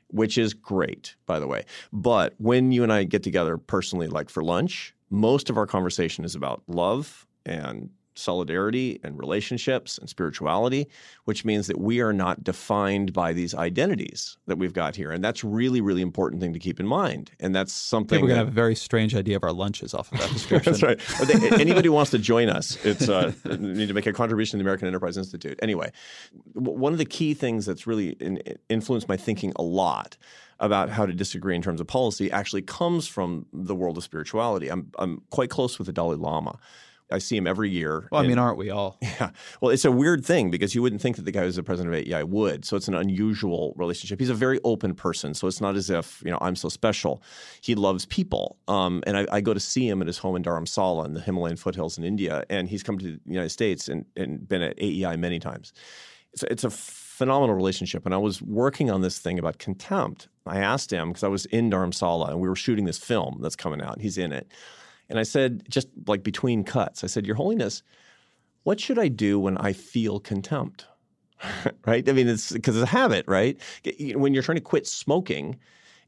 which is great, by the way. But when you and I get together personally, like for lunch, most of our conversation is about love and solidarity and relationships and spirituality, which means that we are not defined by these identities that we've got here. And that's really, really important thing to keep in mind. And that's something we're going to have a very strange idea of our lunches off of that description. that's right. Anybody who wants to join us, it's uh, need to make a contribution to the American Enterprise Institute. Anyway, one of the key things that's really in, influenced my thinking a lot about how to disagree in terms of policy actually comes from the world of spirituality. I'm, I'm quite close with the Dalai Lama I see him every year. Well, I mean, aren't we all? Yeah. Well, it's a weird thing because you wouldn't think that the guy who's the president of AEI would. So it's an unusual relationship. He's a very open person. So it's not as if, you know, I'm so special. He loves people. Um, and I, I, go to see him at his home in Dharamsala in the Himalayan foothills in India. And he's come to the United States and, and been at AEI many times. It's, it's a phenomenal relationship. And I was working on this thing about contempt. I asked him because I was in Dharamsala and we were shooting this film that's coming out. He's in it. And I said, just like between cuts, I said, Your Holiness, what should I do when I feel contempt? right? I mean, it's because it's a habit, right? When you're trying to quit smoking,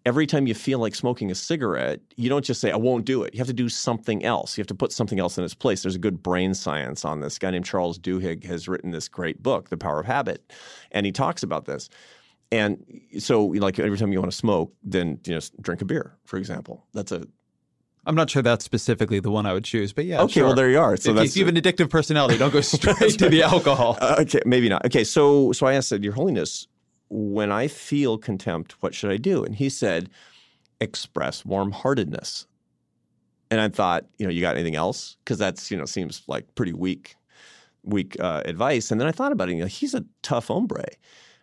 every time you feel like smoking a cigarette, you don't just say, I won't do it. You have to do something else. You have to put something else in its place. There's a good brain science on this. A guy named Charles Duhigg has written this great book, The Power of Habit, and he talks about this. And so, like every time you want to smoke, then you know, drink a beer, for example. That's a I'm not sure that's specifically the one I would choose, but yeah. Okay, sure. well there you are. So if that's you have an addictive personality, don't go straight to the alcohol. Uh, okay, maybe not. Okay, so so I asked, Your Holiness, when I feel contempt, what should I do? And he said, express warm-heartedness. And I thought, you know, you got anything else? Because that's you know seems like pretty weak, weak uh, advice. And then I thought about it. You know, he's a tough hombre.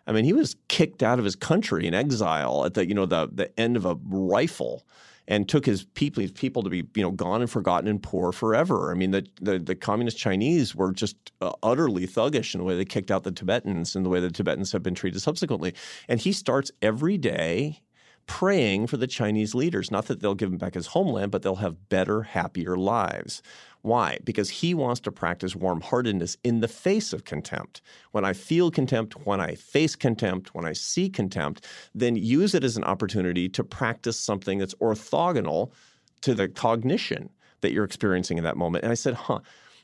I mean, he was kicked out of his country in exile at the you know the the end of a rifle and took his people, his people to be you know gone and forgotten and poor forever. I mean, the the, the communist Chinese were just uh, utterly thuggish in the way they kicked out the Tibetans and the way the Tibetans have been treated subsequently. And he starts every day praying for the Chinese leaders, not that they'll give him back his homeland, but they'll have better, happier lives. Why? Because he wants to practice warm heartedness in the face of contempt. When I feel contempt, when I face contempt, when I see contempt, then use it as an opportunity to practice something that's orthogonal to the cognition that you're experiencing in that moment. And I said, huh,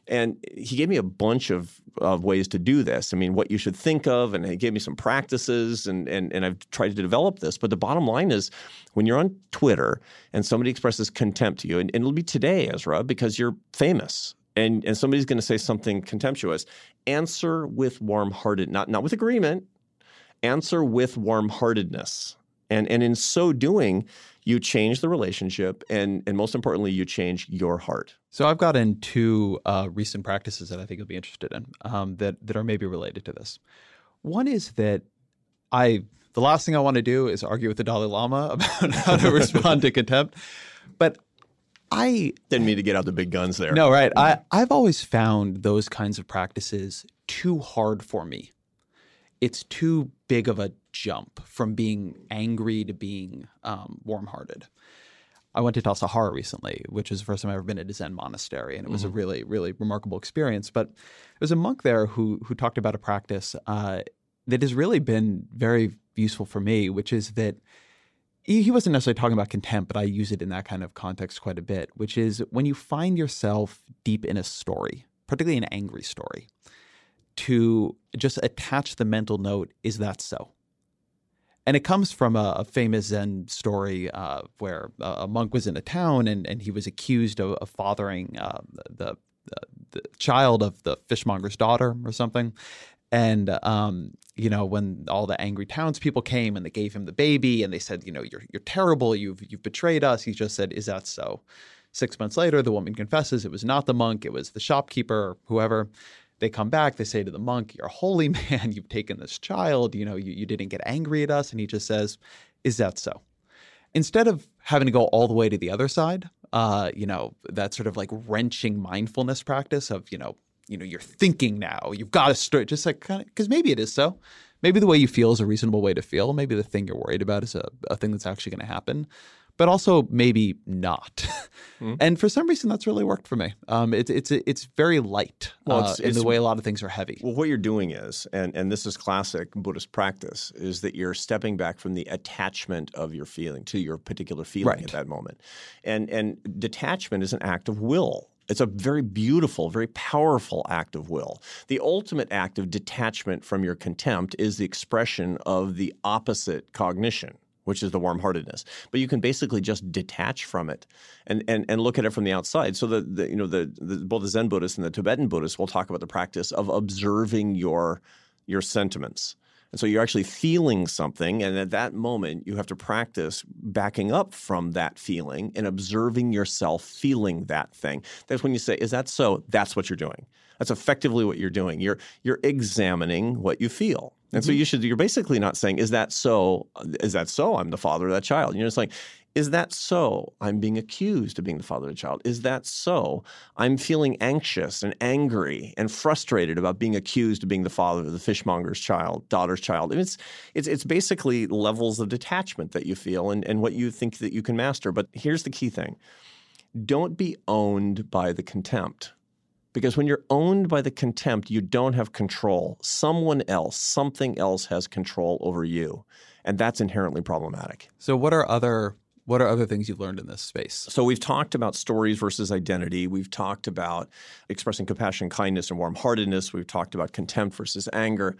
and he gave me a bunch of, of ways to do this. I mean, what you should think of, and he gave me some practices, and, and, and I've tried to develop this. But the bottom line is when you're on Twitter and somebody expresses contempt to you, and, and it'll be today, Ezra, because you're famous. And, and somebody's going to say something contemptuous. Answer with warm-hearted, not not with agreement. Answer with warm-heartedness, and and in so doing, you change the relationship and and most importantly you change your heart. So i've gotten two uh, recent practices that i think you'll be interested in um, that that are maybe related to this. One is that i the last thing i want to do is argue with the dalai lama about how to respond to contempt. But i didn't mean to get out the big guns there. No right. I i've always found those kinds of practices too hard for me. It's too big of a jump from being angry to being um, warm-hearted. I went to Tassajara recently, which is the first time I've ever been at a Zen monastery, and it was mm-hmm. a really, really remarkable experience. But there was a monk there who who talked about a practice uh, that has really been very useful for me, which is that he, he wasn't necessarily talking about contempt, but I use it in that kind of context quite a bit, which is when you find yourself deep in a story, particularly an angry story, to just attach the mental note, is that so? And it comes from a, a famous Zen story uh, where a monk was in a town and, and he was accused of, of fathering uh, the, the, child of the fishmonger's daughter or something. And, um, you know, when all the angry townspeople came and they gave him the baby and they said, you know, you're, you're terrible, you've, you've betrayed us, he just said, is that so? Six months later, the woman confesses it was not the monk, it was the shopkeeper whoever. They come back, they say to the monk, You're a holy man, you've taken this child, you know, you, you didn't get angry at us. And he just says, Is that so? Instead of having to go all the way to the other side, uh, you know, that sort of like wrenching mindfulness practice of, you know, you know, you're thinking now, you've got to start just like kind of because maybe it is so. Maybe the way you feel is a reasonable way to feel. Maybe the thing you're worried about is a, a thing that's actually going to happen but also maybe not. Mm-hmm. And for some reason, that's really worked for me. Um, it's it's it's very light well, it's, uh, in it's, the way a lot of things are heavy. Well, what you're doing is, and and this is classic Buddhist practice, is that you're stepping back from the attachment of your feeling to your particular feeling right. at that moment, and and detachment is an act of will. It's a very beautiful, very powerful act of will. The ultimate act of detachment from your contempt is the expression of the opposite cognition which is the warm-heartedness. But you can basically just detach from it and, and, and look at it from the outside. So the, the you know the, the, both the Zen Buddhists and the Tibetan Buddhists will talk about the practice of observing your your sentiments. And so you're actually feeling something. And at that moment, you have to practice backing up from that feeling and observing yourself feeling that thing. That's when you say, Is that so? That's what you're doing. That's effectively what you're doing. You're, you're examining what you feel. And mm-hmm. so you should, you're basically not saying, Is that so? Is that so? I'm the father of that child. You're just like, is that so? I'm being accused of being the father of the child. Is that so? I'm feeling anxious and angry and frustrated about being accused of being the father of the fishmonger's child, daughter's child. And it's it's it's basically levels of detachment that you feel and, and what you think that you can master. But here's the key thing. Don't be owned by the contempt. Because when you're owned by the contempt, you don't have control. Someone else, something else has control over you. And that's inherently problematic. So, what are other what are other things you've learned in this space? So, we've talked about stories versus identity. We've talked about expressing compassion, kindness, and warm heartedness. We've talked about contempt versus anger.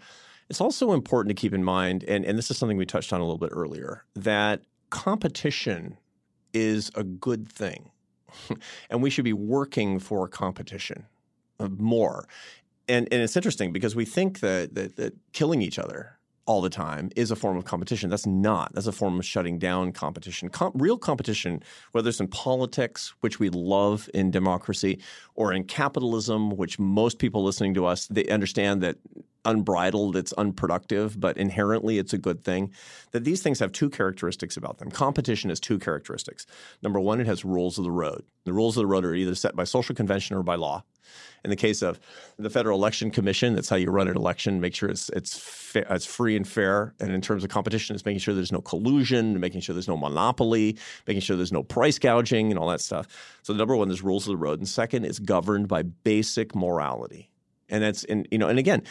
It's also important to keep in mind, and, and this is something we touched on a little bit earlier, that competition is a good thing. and we should be working for competition Uh, more. And, and it's interesting because we think that, that, that killing each other all the time is a form of competition. That's not. That's a form of shutting down competition. Com- real competition, whether it's in politics, which we love in democracy, or in capitalism, which most people listening to us they understand that unbridled, it's unproductive, but inherently it's a good thing. That these things have two characteristics about them. Competition has two characteristics. Number one, it has rules of the road. The rules of the road are either set by social convention or by law. In the case of the Federal Election Commission, that's how you run an election. Make sure it's it's fa- it's free and fair. And in terms of competition, it's making sure there's no collusion, making sure there's no monopoly, making sure there's no price gouging, and all that stuff. So number one, there's rules of the road, and second, it's governed by basic morality. And that's and you know, and again,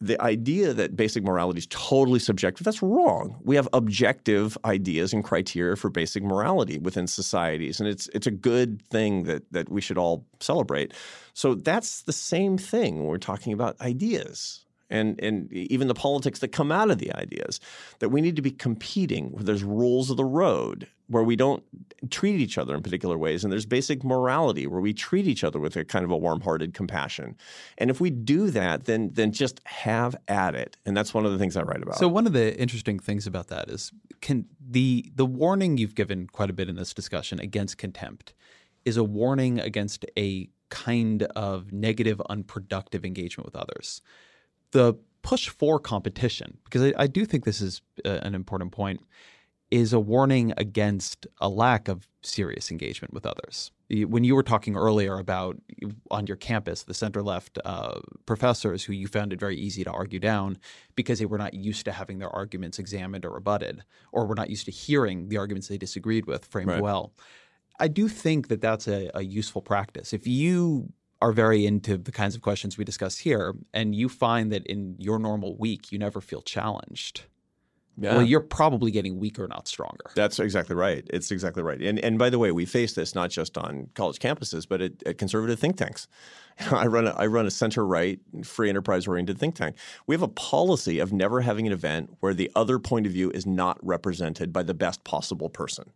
the idea that basic morality is totally subjective, that's wrong. We have objective ideas and criteria for basic morality within societies. And it's it's a good thing that that we should all celebrate. So that's the same thing when we're talking about ideas and and even the politics that come out of the ideas that we need to be competing where there's rules of the road where we don't treat each other in particular ways and there's basic morality where we treat each other with a kind of a warm-hearted compassion. And if we do that then then just have at it. And that's one of the things i write about. So one of the interesting things about that is can the the warning you've given quite a bit in this discussion against contempt is a warning against a kind of negative unproductive engagement with others the push for competition, because I, I do think this is uh, an important point, is a warning against a lack of serious engagement with others. When you were talking earlier about on your campus, the center left uh, professors who you found it very easy to argue down because they were not used to having their arguments examined or rebutted, or were not used to hearing the arguments they disagreed with framed right. well. I do think that that's a, a useful practice. If you are very into the kinds of questions we discuss here, and you find that in your normal week, you never feel challenged. Yeah. Well, you're probably getting weaker, not stronger. That's exactly right. It's exactly right. And and by the way, we face this not just on college campuses, but at, at conservative think tanks. I run a, I run a center right, free enterprise oriented think tank. We have a policy of never having an event where the other point of view is not represented by the best possible person.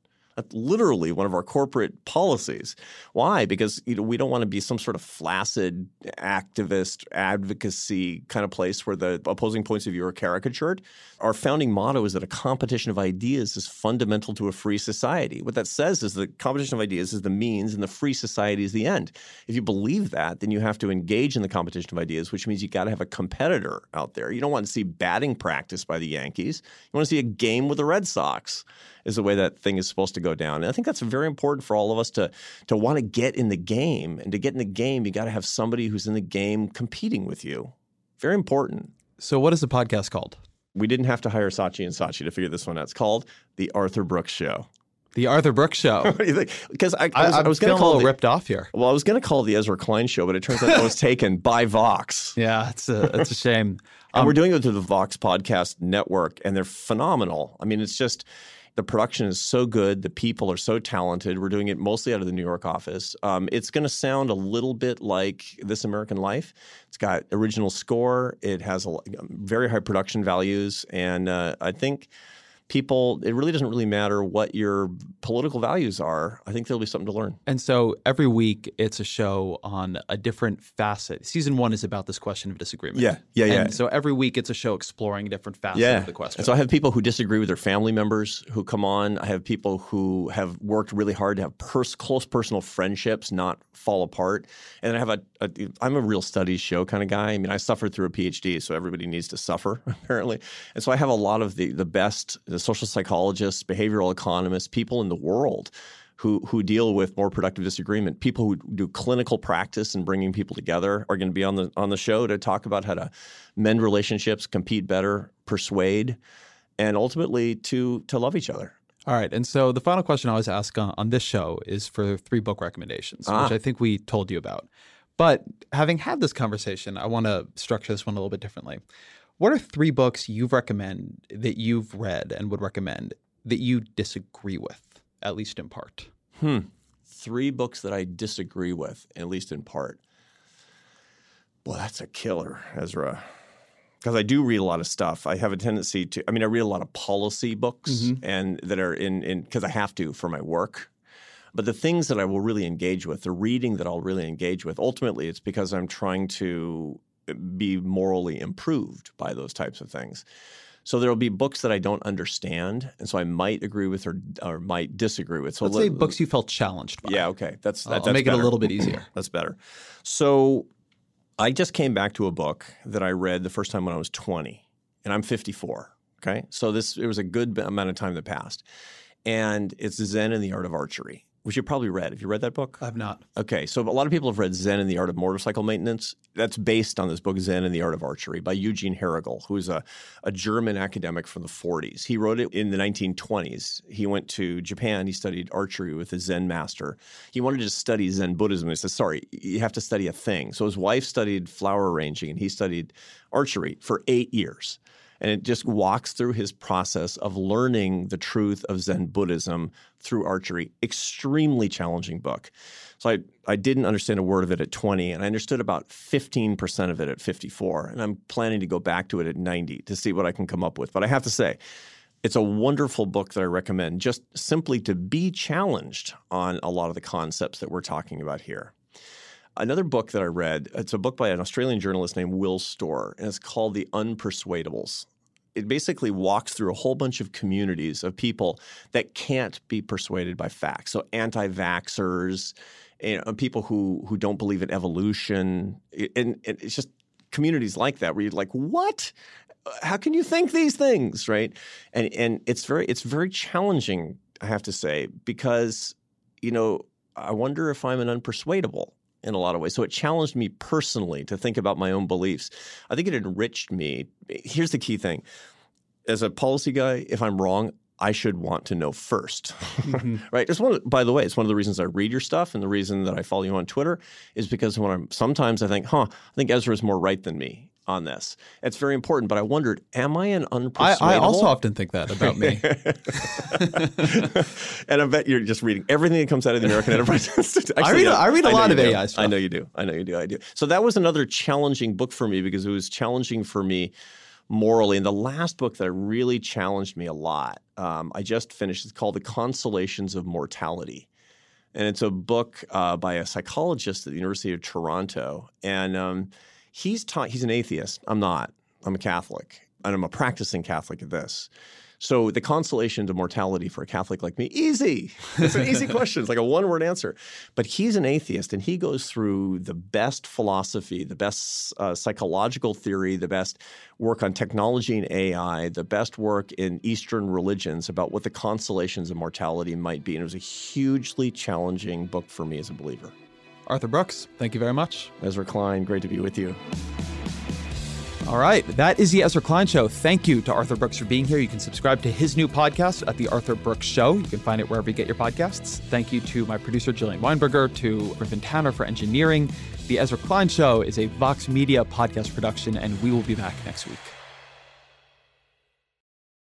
Literally one of our corporate policies. Why? Because you know, we don't want to be some sort of flaccid activist advocacy kind of place where the opposing points of view are caricatured. Our founding motto is that a competition of ideas is fundamental to a free society. What that says is that competition of ideas is the means and the free society is the end. If you believe that, then you have to engage in the competition of ideas, which means you got to have a competitor out there. You don't want to see batting practice by the Yankees. You want to see a game with the Red Sox is the way that thing is supposed to go down. And I think that's very important for all of us to to want to get in the game. And to get in the game, you got to have somebody who's in the game competing with you. Very important. So, what is the podcast called? We didn't have to hire Saatchi and Saatchi to figure this one out. It's called The Arthur Brooks Show. The Arthur Brooks Show. what do you think? Because I, I, was, I, was going to call it ripped off here. Well, I was going to call it the Ezra Klein Show, but it turns out it was taken by Vox. Yeah, it's a it's a shame. and um, we're doing it through the Vox Podcast Network, and they're phenomenal. I mean, it's just the production is so good. The people are so talented. We're doing it mostly out of the New York office. Um, it's going to sound a little bit like This American Life. It's got original score. It has a, very high production values, and uh, I think people, it really doesn't really matter what your political values are. I think there'll be something to learn. And so every week it's a show on a different facet. Season one is about this question of disagreement. Yeah, yeah, yeah. And so every week it's a show exploring a different facet yeah. of the question. And so I have people who disagree with their family members who come on. I have people who have worked really hard to have pers- close personal friendships not fall apart. And I have a, a, I'm a real studies show kind of guy. I mean, I suffered through a PhD, so everybody needs to suffer apparently. And so I have a lot of the the best the social psychologists, behavioral economists, people in the world who who deal with more productive disagreement. People who do clinical practice and bringing people together are going to be on the on the show to talk about how to mend relationships, compete better, persuade, and ultimately to to love each other. All right. And so the final question I always ask on, on this show is for three book recommendations, Ah. which I think we told you about. But having had this conversation, I want to structure this one a little bit differently. What are three books you've recommend that you've read and would recommend that you disagree with, at least in part? Hmm. Three books that I disagree with, at least in part. Well, that's a killer, Ezra. Because I do read a lot of stuff. I have a tendency to. I mean, I read a lot of policy books, and that are in in because I have to for my work. But the things that I will really engage with, the reading that I'll really engage with, ultimately, it's because I'm trying to be morally improved by those types of things. So there will be books that I don't understand, and so I might agree with or or might disagree with. So Let's let- say books you felt challenged by. yeah, okay. That's that, I'll that's make it a little bit easier. that's better. So I just came back to a book that I read the first time when I was 20, and I'm 54. Okay, so this it was a good amount of time that passed, and it's Zen and the Art of Archery, which you probably read. Have you read that book? I've not. Okay, so a lot of people have read Zen and the Art of Motorcycle Maintenance. That's based on this book, Zen and the Art of Archery, by Eugene Herrigel, who is a, a German academic from the 40s. He wrote it in the 1920s. He went to Japan. He studied archery with a Zen master. He wanted to study Zen Buddhism. He said, sorry, you have to study a thing. So his wife studied flower arranging, and he studied archery for eight years. And it just walks through his process of learning the truth of Zen Buddhism through archery. Extremely challenging book. So I, I didn't understand a word of it at 20, and I understood about 15% of it at 54. And I'm planning to go back to it at 90 to see what I can come up with. But I have to say, it's a wonderful book that I recommend just simply to be challenged on a lot of the concepts that we're talking about here. Another book that I read, it's a book by an Australian journalist named Will Storr, and it's called The Unpersuadables. It basically walks through a whole bunch of communities of people that can't be persuaded by facts. So anti-vaxxers, you know, people who who don't believe in evolution, and, and it's just communities like that where you're like, what? How can you think these things, right? And and it's very it's very challenging, I have to say, because you know I wonder if I'm an unpersuadable in a lot of ways. So it challenged me personally to think about my own beliefs. I think it enriched me. Here's the key thing. As a policy guy, if I'm wrong, I should want to know 1st mm-hmm. right? It's one. Of, by the way, it's one of the reasons I read your stuff, and the reason that I follow you on Twitter is because when I'm sometimes I think, huh, I think Ezra is more right than me on this. It's very important. But I wondered, am I an I, unpersuadable? I also often think that about me. and I bet you're just reading everything that comes out of the American Enterprise Institute. I read a- I read a lot of do. AEI stuff. I know you do. I know you do. I do. So that was another challenging book for me because it was challenging for me morally. And the last book that really challenged me a lot, um, I just finished. It's called The Consolations of Mortality. And it's a book uh, by a psychologist at the University of Toronto. And um, he's taught, he's an atheist. I'm not. I'm a Catholic. And I'm a practicing Catholic at this. So the consolation to mortality for a Catholic like me, easy. It's an easy question. It's like a one-word answer. But he's an atheist, and he goes through the best philosophy, the best uh, psychological theory, the best work on technology and AI, the best work in Eastern religions about what the consolations of mortality might be. And it was a hugely challenging book for me as a believer. Arthur Brooks, thank you very much. Ezra Klein, great to be with you. All right, that is the Ezra Klein Show. Thank you to Arthur Brooks for being here. You can subscribe to his new podcast at The Arthur Brooks Show. You can find it wherever you get your podcasts. Thank you to my producer, Jillian Weinberger, to Griffin Tanner for engineering. The Ezra Klein Show is a Vox Media podcast production, and we will be back next week.